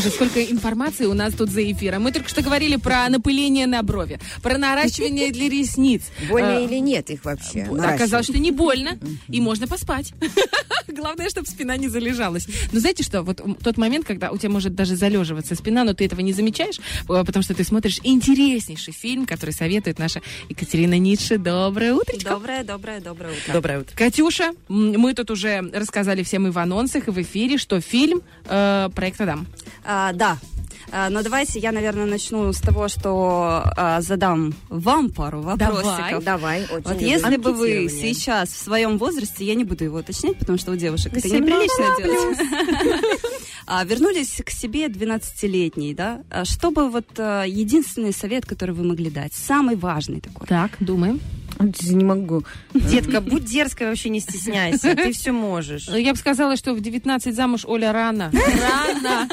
Боже, сколько информации у нас тут за эфиром. Мы только что говорили про напыление на брови, про наращивание для ресниц. Больно Э, или нет их вообще? Оказалось, что не больно, и можно поспать. Главное, чтобы спина не залежалась. Но знаете что, вот тот момент, когда у тебя может даже залеживаться спина, но ты этого не замечаешь, э, потому что ты смотришь интереснейший фильм, который советует наша Екатерина Ницше. Доброе утро. Доброе, доброе, доброе утро. Доброе утро. Катюша, мы тут уже рассказали всем и в анонсах, и в эфире, что фильм э, «Проект Адам». А, да. А, но давайте я, наверное, начну с того, что а, задам вам пару вопросиков. Давай, очень Вот если бы вы сейчас в своем возрасте, я не буду его уточнять, потому что у девушек это 18 неприлично делать. А, Вернулись к себе 12-летней, да? А Что бы вот единственный совет, который вы могли дать, самый важный такой? Так, думаем. Не могу. Детка, будь дерзкой, вообще не стесняйся. Ты все можешь. Я бы сказала, что в 19 замуж Оля рано. Рано.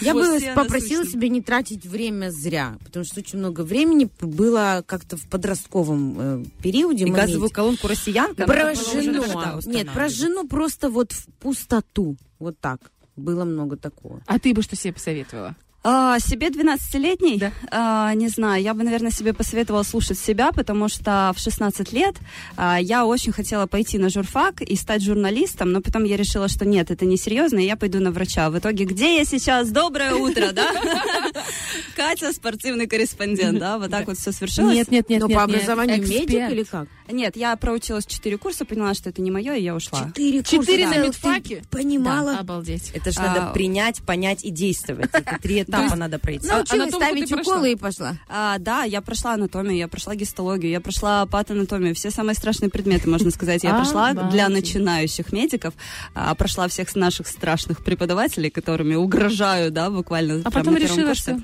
Я бы попросила себя не тратить время зря, потому что очень много времени было как-то в подростковом э, периоде. И газовую колонку россиянка. Про жену. Нет, про жену просто вот в пустоту. Вот так. Было много такого. А ты бы что себе посоветовала? А, себе 12-летней? А, не знаю, я бы, наверное, себе посоветовала слушать себя, потому что в 16 лет а, я очень хотела пойти на журфак и стать журналистом, но потом я решила, что нет, это несерьезно, и я пойду на врача. В итоге, где я сейчас? Доброе утро, да? Катя, спортивный корреспондент, да? Вот так вот все свершилось. Нет, нет, нет, Но нет, по образованию медик или как? Нет, я проучилась 4 курса, поняла, что это не мое, и я ушла. Четыре курса. Четыре на Да. медфаке? Ты Понимала. Да, обалдеть. Это же А, надо принять, понять и действовать. Это три этапа надо пройти. А- Научилась анатомку ставить ты прошла? уколы и пошла. А, да, я прошла анатомию, я прошла гистологию, я прошла патанатомию, все самые страшные предметы, можно сказать, я прошла для начинающих медиков, а, прошла всех наших страшных преподавателей, которыми угрожаю, да, буквально. А потом на первом решила, курсе. что...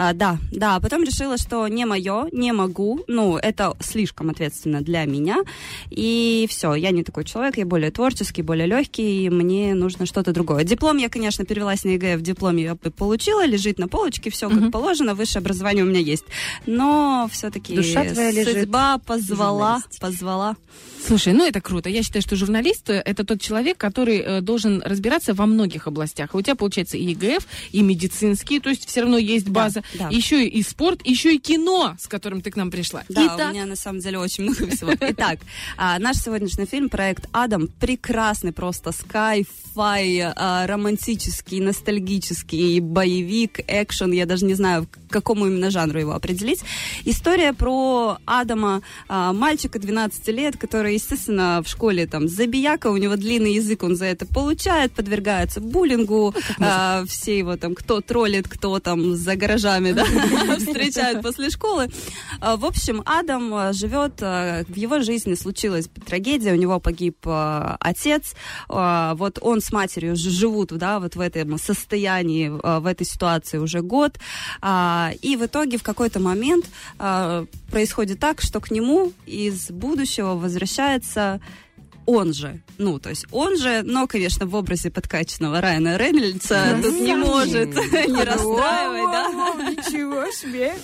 А, да, да, а потом решила, что не мое, не могу, ну, это слишком ответственно для меня, и все, я не такой человек, я более творческий, более легкий, и мне нужно что-то другое. Диплом я, конечно, перевелась на ЕГЭ, в дипломе я получила, лежит на полочке, все как положено, высшее образование у меня есть, но все-таки Душа твоя лежит судьба позвала, журналистике. позвала. Слушай, ну это круто. Я считаю, что журналист э, это тот человек, который э, должен разбираться во многих областях. У тебя получается и ЕГЭФ, и медицинский, то есть все равно есть база. да. Еще и спорт, еще и кино, с которым ты к нам пришла. Да, Итак, у меня на самом деле очень много всего. Итак, а, наш сегодняшний фильм проект Адам прекрасный просто скай-фай, а, романтический, ностальгический боевик, экшен. Я даже не знаю, к какому именно жанру его определить. История про Адама, а, мальчика 12 лет, который, естественно, в школе там забияка, у него длинный язык, он за это получает, подвергается буллингу, а, все его там, кто троллит, кто там за гаражами, да, встречают после школы. А, В общем, Адам а, живет, а, в его жизни случилась трагедия, у него погиб отец, вот он с матерью живут, да, вот в этом состоянии, в этой ситуации уже год, и в итоге в какой-то момент происходит так, что к нему из будущего возвращается он же, ну, то есть он же, но, конечно, в образе подкачанного Райана Рейнольдса тут не может не расстраивать, да. Ничего себе.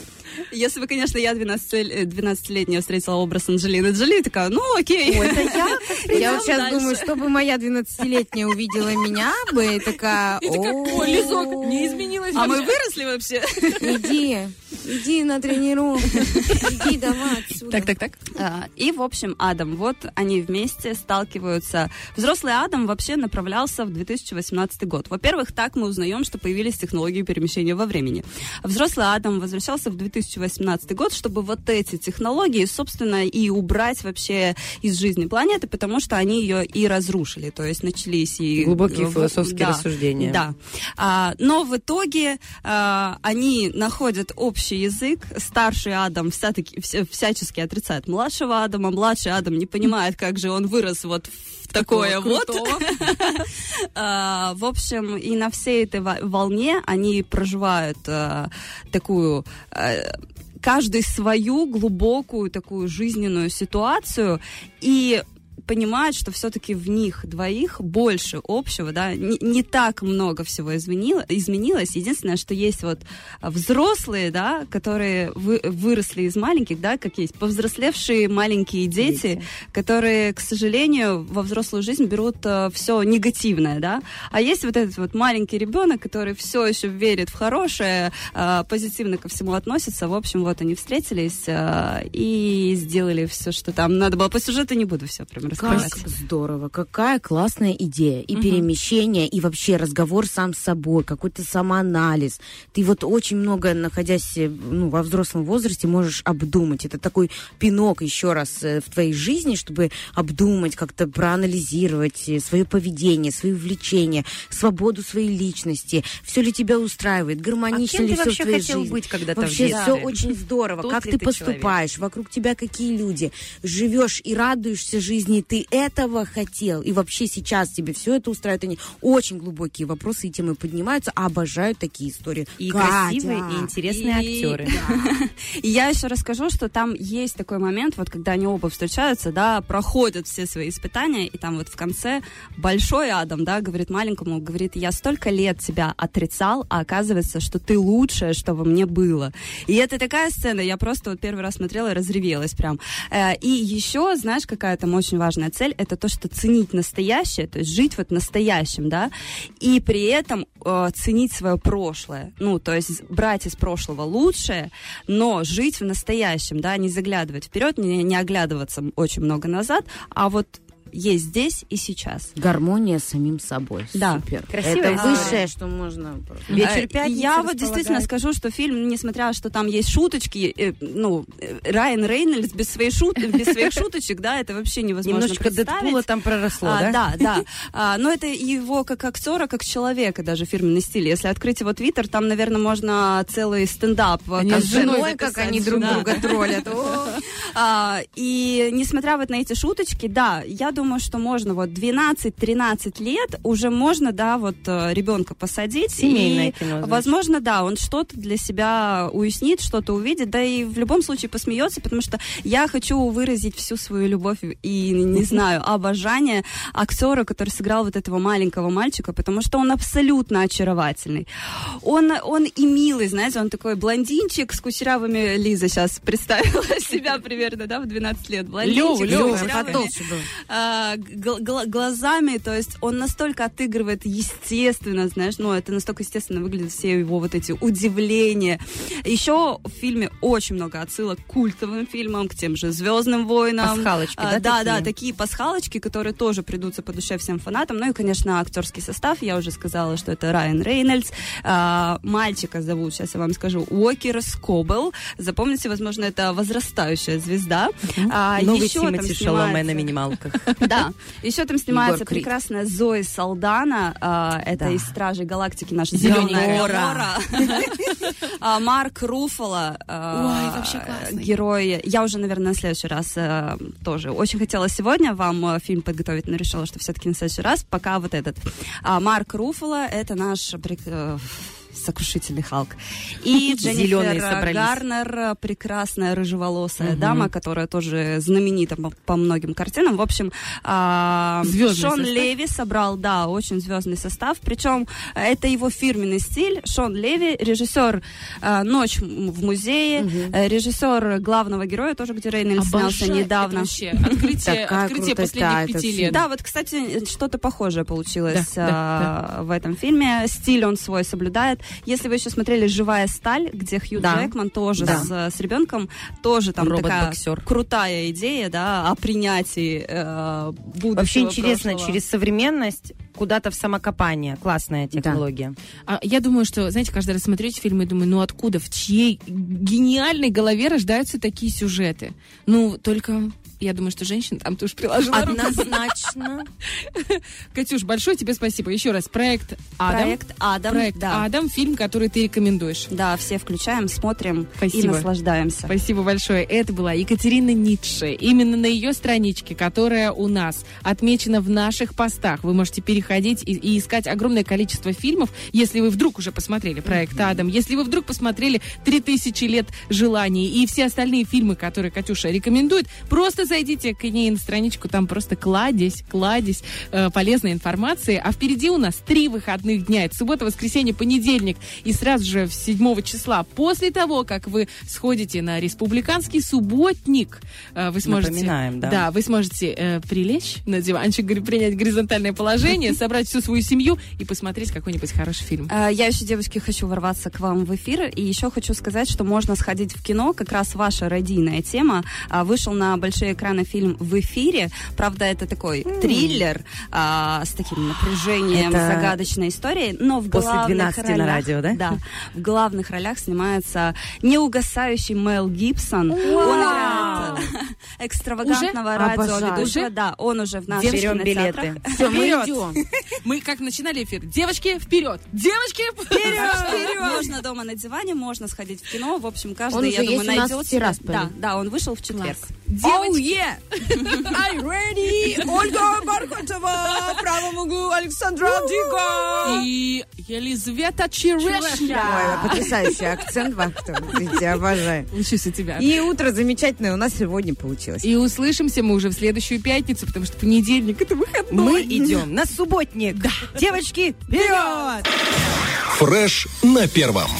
Если бы, конечно, я 12 12-летняя встретила образ Анджелины Джоли, такая, ну, окей. это я? Я вот сейчас думаю, чтобы моя 12-летняя увидела меня бы, такая... И такая, «О, «Ой, лизок не изменилось А мы вообще». выросли вообще? Иди, иди на тренировку, иди давай отсюда. Так, так, так. А, И, в общем, Адам, вот они вместе сталкиваются. Взрослый Адам вообще направлялся в 2018 год. Во-первых, так мы узнаем, что появились технологии перемещения во времени. Взрослый Адам возвращался в 2018 год, чтобы вот эти технологии, собственно, и убрать вообще из жизни планеты, потому что они ее и разрушили. То есть начались и... Глубокие в- философские да, рассуждения. Да. А, но в итоге а, они находят общий язык. Старший Адам вся-таки, вся- всячески отрицает младшего Адама. Младший Адам не понимает, как же он вырос вот в такое вот. А, В общем, и на всей этой во- волне они проживают а, такую а, каждый свою глубокую такую жизненную ситуацию и понимают, что все-таки в них двоих больше общего, да, не, не так много всего изменило, изменилось. Единственное, что есть вот а, взрослые, да, которые вы- выросли из маленьких, да, как есть повзрослевшие маленькие дети, которые, к сожалению, во взрослую жизнь берут все негативное, да. А есть вот этот вот маленький ребенок, который все еще верит в хорошее, а, позитивно ко всему относится. В общем, вот они встретились а, и сделали все, что там надо было. По сюжету не буду все прям раскрывать. Как здорово, какая классная идея. И Мгм. перемещение, и вообще разговор сам с собой, какой-то самоанализ. Ты вот очень много, находясь э, ну, во взрослом возрасте, можешь обдумать. Это такой пинок еще раз э, в твоей жизни, чтобы обдумать, как-то проанализировать свое поведение, свои увлечения, свободу своей личности. Все ли тебя устраивает, гармонично А ли все в твоей хотел жизни? быть когда-то Вообще детстве? все очень здорово. Тот как ты ты человек? поступаешь, вокруг тебя какие люди. Живешь и радуешься жизни, ты этого хотел. И вообще сейчас тебе все это устраивает. Они очень глубокие вопросы и темы поднимаются. Обожаю такие истории. И Катя! красивые, и интересные И- актеры. И я еще расскажу, что там есть такой момент, вот когда они оба встречаются, да, проходят все свои испытания, и там вот в конце большой Адам, да, говорит маленькому, говорит, я столько лет тебя отрицал, а оказывается, что ты лучшее, что во мне было. И это такая сцена, я просто вот первый раз смотрела и разревелась прям. Э, И еще, знаешь, какая там очень важная цель, это то, что ценить настоящее, то есть жить вот настоящим, да, и при этом э, ценить свое прошлое. Ну, то есть брать из прошлого лучшее, но жить в настоящем, да, не заглядывать вперед, не, не оглядываться очень много назад, а вот есть здесь и сейчас. Гармония с самим собой. Да. Супер. Красивая Это история. высшее, что можно... Э, Я вот действительно скажу, что фильм, несмотря, что там есть шуточки, э, ну, э, Райан Рейнольдс без, своей шут, без своих шуточек, да, это вообще невозможно Немножечко. Дэдпула там проросло, А, да? Да, да. А, но это его как актера, как человека даже фирменный стиль. Если открыть его твиттер, там, наверное, можно целый стендап. Они как с женой записать. как они друг Да. друга троллят. А, и несмотря вот на эти шуточки, да, я думаю, что можно вот 12-13 лет уже можно, да, вот э, ребенка посадить. Семейное и, кино, значит. Возможно, да, он что-то для себя уяснит, что-то увидит, да и в любом случае посмеется, потому что я хочу выразить всю свою любовь и, не знаю, обожание актера, который сыграл вот этого маленького мальчика, потому что он абсолютно очаровательный. Он, он и милый, знаете, он такой блондинчик с кучерявыми, Лиза сейчас представила себя примерно, да, в 12 лет. Блондинчик Лёва, Лёва, потолще был. А, гл- гл- глазами, то есть он настолько отыгрывает естественно, знаешь, ну, это настолько естественно выглядит все его вот эти удивления. Еще в фильме очень много отсылок к культовым фильмам, к тем же «Звездным войнам». Пасхалочки, А, да, Да, такие? да, такие пасхалочки, которые тоже придутся по душе всем фанатам. Ну и, конечно, актерский состав. Я уже сказала, что это Райан Рейнольдс. А, мальчика зовут, сейчас я вам скажу, Уокер Скобел. Запомните, возможно, это возрастающая звезда. А, Новый еще Тимати Шаломе на минималках. да. Еще там снимается прекрасная Зои Салдана. а, это из Стражей Галактики наша зеленая А, Марк Руфало. а. Герой. Я уже, наверное, на следующий раз а, тоже. Очень хотела сегодня вам а, фильм подготовить, но решила, что все-таки на следующий раз. Пока вот этот. Марк Руфало это наш э, сокрушительный Халк. И Дженнифер собрались. Гарнер, э, прекрасная рыжеволосая Мгм. дама, которая тоже знаменита по, по многим картинам. В общем, Звездный Шон состав? Леви собрал, да, очень звездный состав. Причем э, это его фирменный стиль. Шон Леви, режиссер э, «Ночь в музее», э, режиссер главного героя, тоже где Рейнольдс снялся недавно. это вообще. Открытие, открытие последних пяти лет. Да, вот, кстати, что-то похожее получилось а, в этом фильме. Стиль он свой соблюдает. Если вы еще смотрели «Живая сталь», где Хью Да. Джекман тоже Да. с, с ребенком, тоже там такая Робот-боксер. крутая идея, да, о принятии э, будущего Вообще интересно, прошлого. через современность куда-то в самокопание. Классная технология. А я думаю, что, знаете, каждый раз смотрю эти фильмы и думаю, ну откуда, в чьей гениальной голове рождаются такие сюжеты? Ну, только я думаю, что женщина там тоже приложила руку. Однозначно. Катюш, большое тебе спасибо. Еще раз, проект Адам. Проект Адам, Проект да. Адам, фильм, который ты рекомендуешь. Да, все включаем, смотрим и Спасибо. наслаждаемся. Спасибо большое. Это была Екатерина Ницше. Именно на ее страничке, которая у нас отмечена в наших постах. Вы можете переходить и, и искать огромное количество фильмов, если вы вдруг уже посмотрели проект Адам, если вы вдруг посмотрели «3000 лет желаний» и все остальные фильмы, которые Катюша рекомендует, просто зайдите к ней на страничку, там просто кладезь, кладезь э, полезной информации. А впереди у нас три выходных дня. Это суббота, воскресенье, понедельник. И сразу же в 7 числа, после того, как вы сходите на республиканский субботник, э, вы сможете... Напоминаем, да. Да, вы сможете э, прилечь на диванчик, принять горизонтальное положение, собрать всю свою семью и посмотреть какой-нибудь хороший фильм. Э, Я еще, девочки, хочу ворваться к вам в эфир. И еще хочу сказать, что можно сходить в кино. Как раз ваша радийная тема. А, Вышел на большие экраны фильм «В эфире». Правда, это такой триллер а, с таким напряжением, Это загадочной историей. Но в после главных 12 на ролях, радио, да? Да. В главных ролях снимается неугасающий Мел Гибсон. Он играет э, экстравагантного Уже? радиоведущего. Да, он уже в наших Берем билеты. Все, мы Вперед! идем. Мы как начинали эфир. Девочки, вперед! Девочки, вперед! Можно дома на диване, можно сходить в кино. В общем, каждый, я думаю, найдет Тирасполе. Да, да, он вышел в четверг. Девочки, yeah! I'm ready! Ольга Бархатова! В правом углу Александра Диго! и Елизавета Черешня. Ой, потрясающий акцент Вахтова. Видите, обожаю. Учусь у тебя. И утро замечательное у нас сегодня получилось. И услышимся мы уже в следующую пятницу, потому что понедельник это выходной. Мы идем на субботник. Девочки, вперед! Фреш на первом.